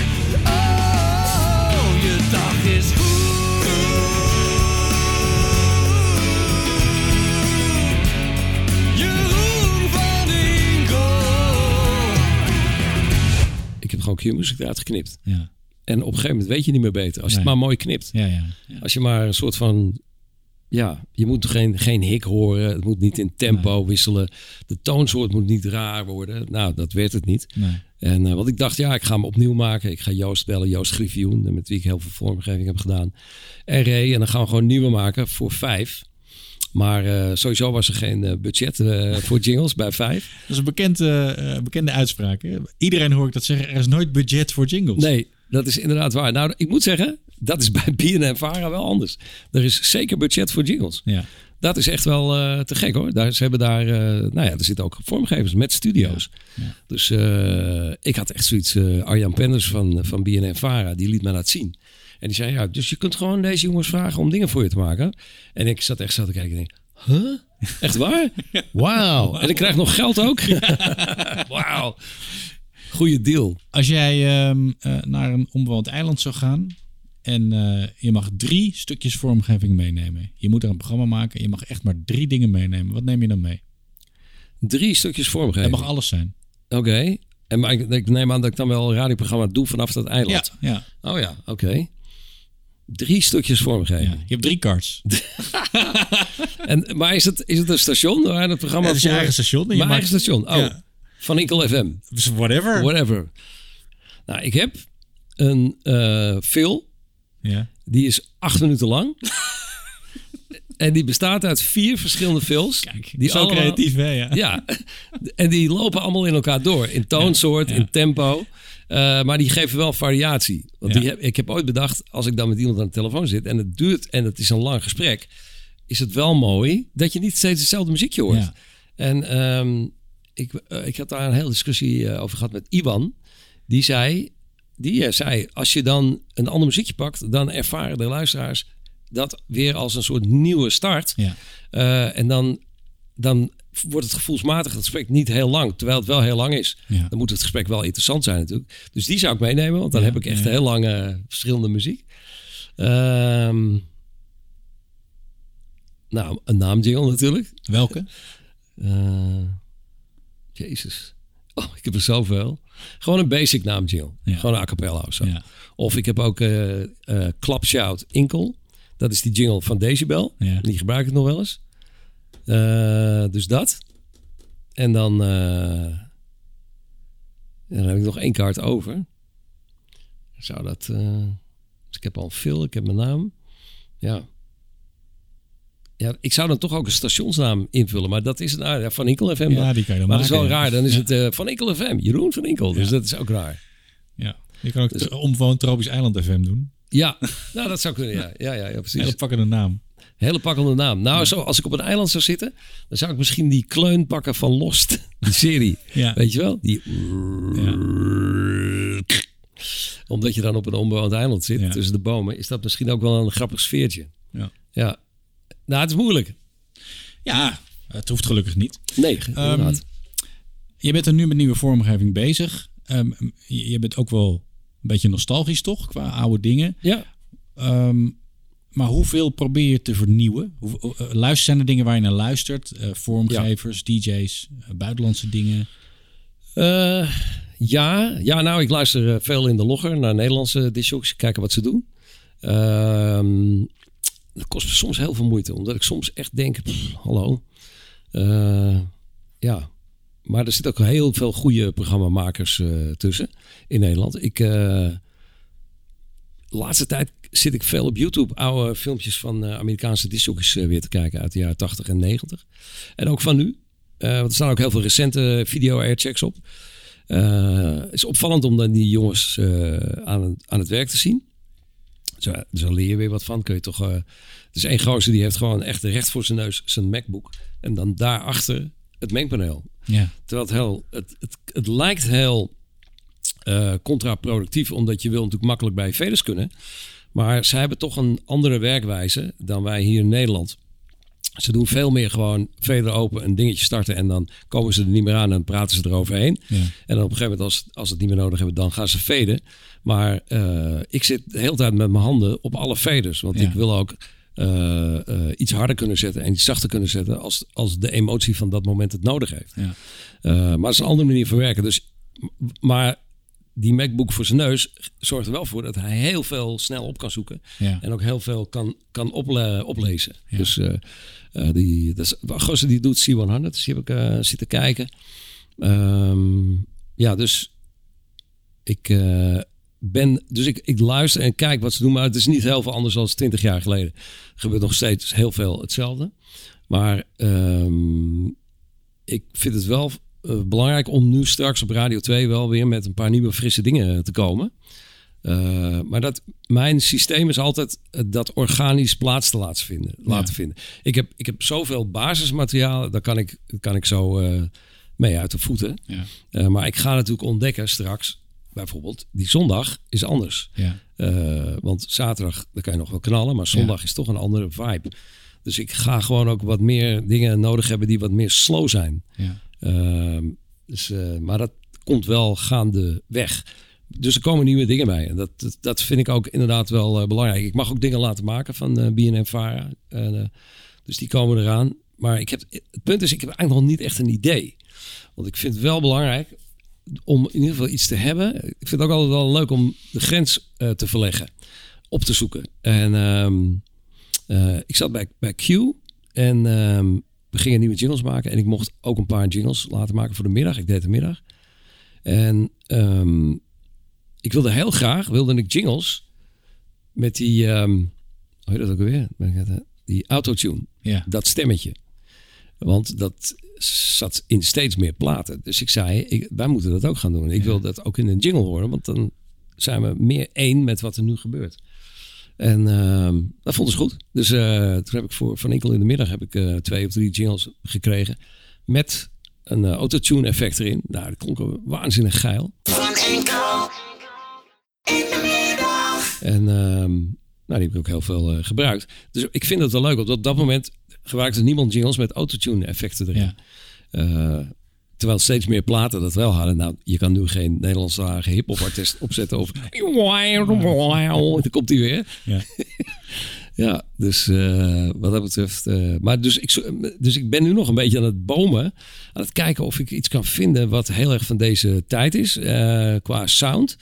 Gewoon Q Music eruit geknipt. Ja. En op een gegeven moment weet je niet meer beter. Als je Nee. het maar mooi knipt. Ja, ja, Als je maar een soort van... Ja, je moet geen, geen hik horen. Het moet niet in tempo wisselen. De toonsoort moet niet raar worden. Nou, dat werd het niet. Nee. En uh, want ik dacht, ja, ik ga hem opnieuw maken. Ik ga Joost bellen, Joost Griffioen, met wie ik heel veel vormgeving heb gedaan. En Ray, en dan gaan we gewoon nieuwe maken voor vijf. Maar uh, sowieso was er geen uh, budget uh, voor jingles bij vijf. Dat is een bekende, bekende uitspraak. Hè? Iedereen hoor ik dat zeggen. Er is nooit budget voor jingles. Nee, dat is inderdaad waar. Nou, ik moet zeggen, dat is bij BNN Vara wel anders. Er is zeker budget voor jingles. Ja. Dat is echt wel uh, te gek hoor. Daar, ze hebben daar, uh, nou ja, er zitten ook vormgevers met studio's. Ja. Ja. Dus uh, ik had echt zoiets. Arjan Penders van, van BNN Vara, die liet me dat zien. En die zei, ja, dus je kunt gewoon deze jongens vragen om dingen voor je te maken. En ik zat echt zo te kijken en denk, huh? Echt waar? Wauw. En ik krijg nog geld ook? Wauw. Goeie deal. Als jij ehm, eh, naar een onbewoond eiland zou gaan en eh, je mag drie stukjes vormgeving meenemen. Je moet er een programma maken. Je mag echt maar drie dingen meenemen. Wat neem je dan mee? Drie stukjes vormgeving. Het mag alles zijn. Oké. En maar ik, ik neem aan dat ik dan wel een radioprogramma doe vanaf dat eiland. Ja, Oh ja, oké. Drie stukjes vormgeving. Je hebt drie cards. en, maar is het, is het een station waar het programma Ja, het is je eigen station Mijn maakt- eigen station. Oh, Ja. van Inkel FM. Whatever. Whatever. Nou, ik heb een film. Ja. Die is acht minuten lang. en die bestaat uit vier verschillende films. die zo creatief, hè, ja. ja. En die lopen allemaal in elkaar door. In toonsoort, in tempo. Eh, maar die geven wel variatie. Want Ja. die heb, ik heb ooit bedacht, als ik dan met iemand aan de telefoon zit en het duurt en het is een lang gesprek, is het wel mooi dat je niet steeds hetzelfde muziekje hoort. Ja. En ehm, ik, eh, ik had daar een hele discussie eh, over gehad met Iwan. Die zei, die zei, als je dan een ander muziekje pakt, dan ervaren de luisteraars dat weer als een soort nieuwe start. Ja. En dan, dan wordt het gevoelsmatig het gesprek niet heel lang, terwijl het wel heel lang is. Ja. Dan moet het gesprek wel interessant zijn natuurlijk. Dus die zou ik meenemen, want dan Ja, heb ik echt ja. heel lange verschillende muziek. Ehm, nou, een naamjingle natuurlijk. Welke? Eh, Jezus. Oh, ik heb er zoveel. Gewoon een basic naamjingle. Gewoon een a cappella of zo. Of ik heb ook eh eh Clap Shout Inkel. Dat is die jingle van Decibel. Die gebruik ik nog wel eens. Eh, dus dat. En dan, eh, ja, dan heb ik nog één kaart over. Zou dat... eh, dus ik heb al veel. Ik heb mijn naam. Ja. Ja, ik zou dan toch ook een stationsnaam invullen, maar dat is het nou, ja, Van Inkel FM. Ja, die kan je dan maar dat is wel ja. raar. Dan is Ja. het eh, Van Inkel FM, Jeroen van Inkel. Dus dat is ook raar. Ja. Je kan ook Dus- onbewoond tropisch eiland FM doen. Ja, nou dat zou kunnen. Ja, ja, ja, ja precies. Hele pakkende naam. Hele pakkende naam. Nou, zo, als ik op een eiland zou zitten, dan zou ik misschien die kleun pakken van Lost, die serie. Ja. Weet je wel? Die. Omdat je dan op een onbewoond eiland zit, Ja. tussen de bomen, is dat misschien ook wel een grappig sfeertje. Ja. Ja. Nou, het is moeilijk. Ja, het hoeft gelukkig niet. Nee, inderdaad. je bent er nu met nieuwe vormgeving bezig. Ehm, je je bent ook wel een beetje nostalgisch, toch? Qua oude dingen. Ja. Ehm, maar hoeveel probeer je te vernieuwen? Hoe, eh, luister, zijn er dingen waar je naar luistert? Eh, vormgevers, DJ's, eh, buitenlandse dingen? Ja. ja, nou, ik luister veel in de logger naar Nederlandse discjockeys, kijken wat ze doen. Ehm, dat kost me soms heel veel moeite, omdat ik soms echt denk, pff, hallo. Ja, maar er zitten ook heel veel goede programmamakers tussen in Nederland. Ik, laatste tijd zit ik veel op YouTube oude filmpjes van eh, Amerikaanse discjockeys eh, weer te kijken uit de jaren 80 en 90. En ook van nu. Eh, want er staan ook heel veel recente video-airchecks op. Het is opvallend om dan die jongens aan, het, aan het werk te zien. Zo, daar leer je weer wat van. Kun je toch, eh, het is één gozer die heeft gewoon echt recht voor zijn neus zijn MacBook. En dan daarachter het mengpaneel. Ja. Terwijl het heel, het, het, het lijkt heel eh, contraproductief, omdat je wil natuurlijk makkelijk bij faders kunnen. Maar zij hebben toch een andere werkwijze dan wij hier in Nederland. Ze doen veel meer gewoon fader open, een dingetje starten en dan komen ze er niet meer aan en praten ze eroverheen. Ja. En dan op een gegeven moment, als, als het niet meer nodig hebben, dan gaan ze faden. Maar eh, ik zit de hele tijd met mijn handen op alle faders. Want Ja. ik wil ook eh, eh, iets harder kunnen zetten en iets zachter kunnen zetten als, als de emotie van dat moment het nodig heeft. Ja. Maar het is een andere manier van werken. Dus, maar die MacBook voor zijn neus zorgt er wel voor dat hij heel veel snel op kan zoeken. Ja. En ook heel veel kan, kan ople- oplezen. Dus eh, die, dat is, die doet C100, dus die heb ik eh, zitten kijken. Ehm, ja, dus ik ben, dus ik, ik luister en kijk wat ze doen, maar het is niet heel veel anders dan 20 jaar geleden. Er gebeurt nog steeds heel veel hetzelfde. Maar ehm, ik vind het wel eh, belangrijk om nu straks op Radio 2 wel weer met een paar nieuwe frisse dingen te komen. Eh, maar dat, mijn systeem is altijd eh, dat organisch plaats te laten vinden. Laten vinden. Ik, heb, ik heb zoveel basismateriaal, daar kan ik, kan ik zo eh, mee uit de voeten. Ja. Eh, maar ik ga natuurlijk ontdekken straks, bijvoorbeeld, die zondag is anders. Ja. Eh, want zaterdag, dan kan je nog wel knallen, maar zondag is toch een andere vibe. Dus ik ga gewoon ook wat meer dingen nodig hebben die wat meer slow zijn. Ja. Ehm, dus, eh, maar dat komt wel gaandeweg. Dus er komen nieuwe dingen bij. En dat, dat, vind ik ook inderdaad wel eh, belangrijk. Ik mag ook dingen laten maken van eh BNN Vara. Dus die komen eraan. Maar ik heb, het punt is, ik heb eigenlijk nog niet echt een idee. Want ik vind het wel belangrijk om in ieder geval iets te hebben. Ik vind het ook altijd wel leuk om de grens te verleggen. Op te zoeken. En ehm, eh, ik zat bij, bij Q. En ehm, we gingen nieuwe jingles maken. En ik mocht ook een paar jingles laten maken voor de middag. Ik deed de middag. En ehm, ik wilde heel graag, wilde ik jingles met die, ehm hoe heet dat ook alweer? Eh, Die autotune. Ja. Dat stemmetje. Want dat zat in steeds meer platen. Dus ik zei, ik, wij moeten dat ook gaan doen. Ik wil dat ook in een jingle horen. Want dan zijn we meer één met wat er nu gebeurt. En ehm, dat vonden ze goed. Dus eh, toen heb ik voor Van Enkel in de middag heb ik, eh, twee of drie jingles gekregen. Met een eh, autotune effect erin. Nou, dat klonk waanzinnig geil. Van Enkel in de middag. En ehm, nou, die heb ik ook heel veel eh, gebruikt. Dus ik vind het wel leuk. Op dat moment gebruikte niemand jingles met autotune effecten erin. Eh, terwijl steeds meer platen dat wel hadden. Nou, je kan nu geen Nederlandstalige hip-hop artiest opzetten over. Dan komt hij weer. Ja. Ja, dus eh, wat dat betreft. eh, maar dus ik, dus ik ben nu nog een beetje aan het bomen. Aan het kijken of ik iets kan vinden wat heel erg van deze tijd is. eh, qua sound.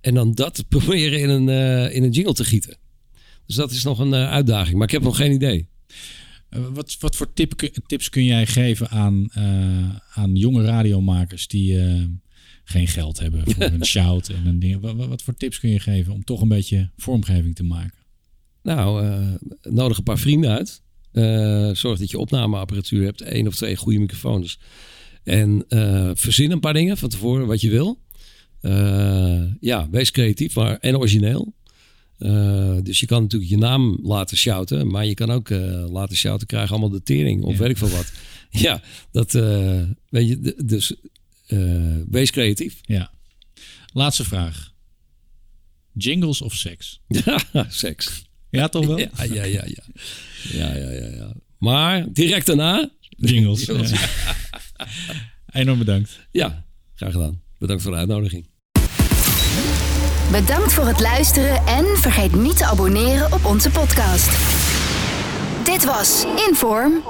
En dan dat proberen in een, in een jingle te gieten. Dus dat is nog een uitdaging. Maar ik heb nog geen idee. Eh, Wat, wat voor tip, tips kun jij geven aan, eh, aan jonge radiomakers die eh, geen geld hebben voor een shout en een ding? Wat, wat- voor tips kun je geven om toch een beetje vormgeving te maken? Nou, nodig een paar vrienden uit. Zorg dat je opnameapparatuur hebt. één of twee goede microfoons. En verzin een paar dingen van tevoren wat je wil. Ja, wees creatief maar, en origineel. Eh, dus je kan natuurlijk je naam laten shouten. Maar je kan ook eh, laten shouten. Krijg allemaal de tering of weet ik veel wat. Ja, dat eh, weet je. Dus wees creatief. Ja. Laatste vraag. Jingles of seks? Ja, seks. Ja, toch wel? Ja, ja, ja, ja. Ja, ja, ja, ja. Maar direct daarna... Jingles. Jingles. ja. Enorm bedankt. Ja, graag gedaan. Bedankt voor de uitnodiging. Bedankt voor het luisteren en vergeet niet te abonneren op onze podcast. Dit was Inform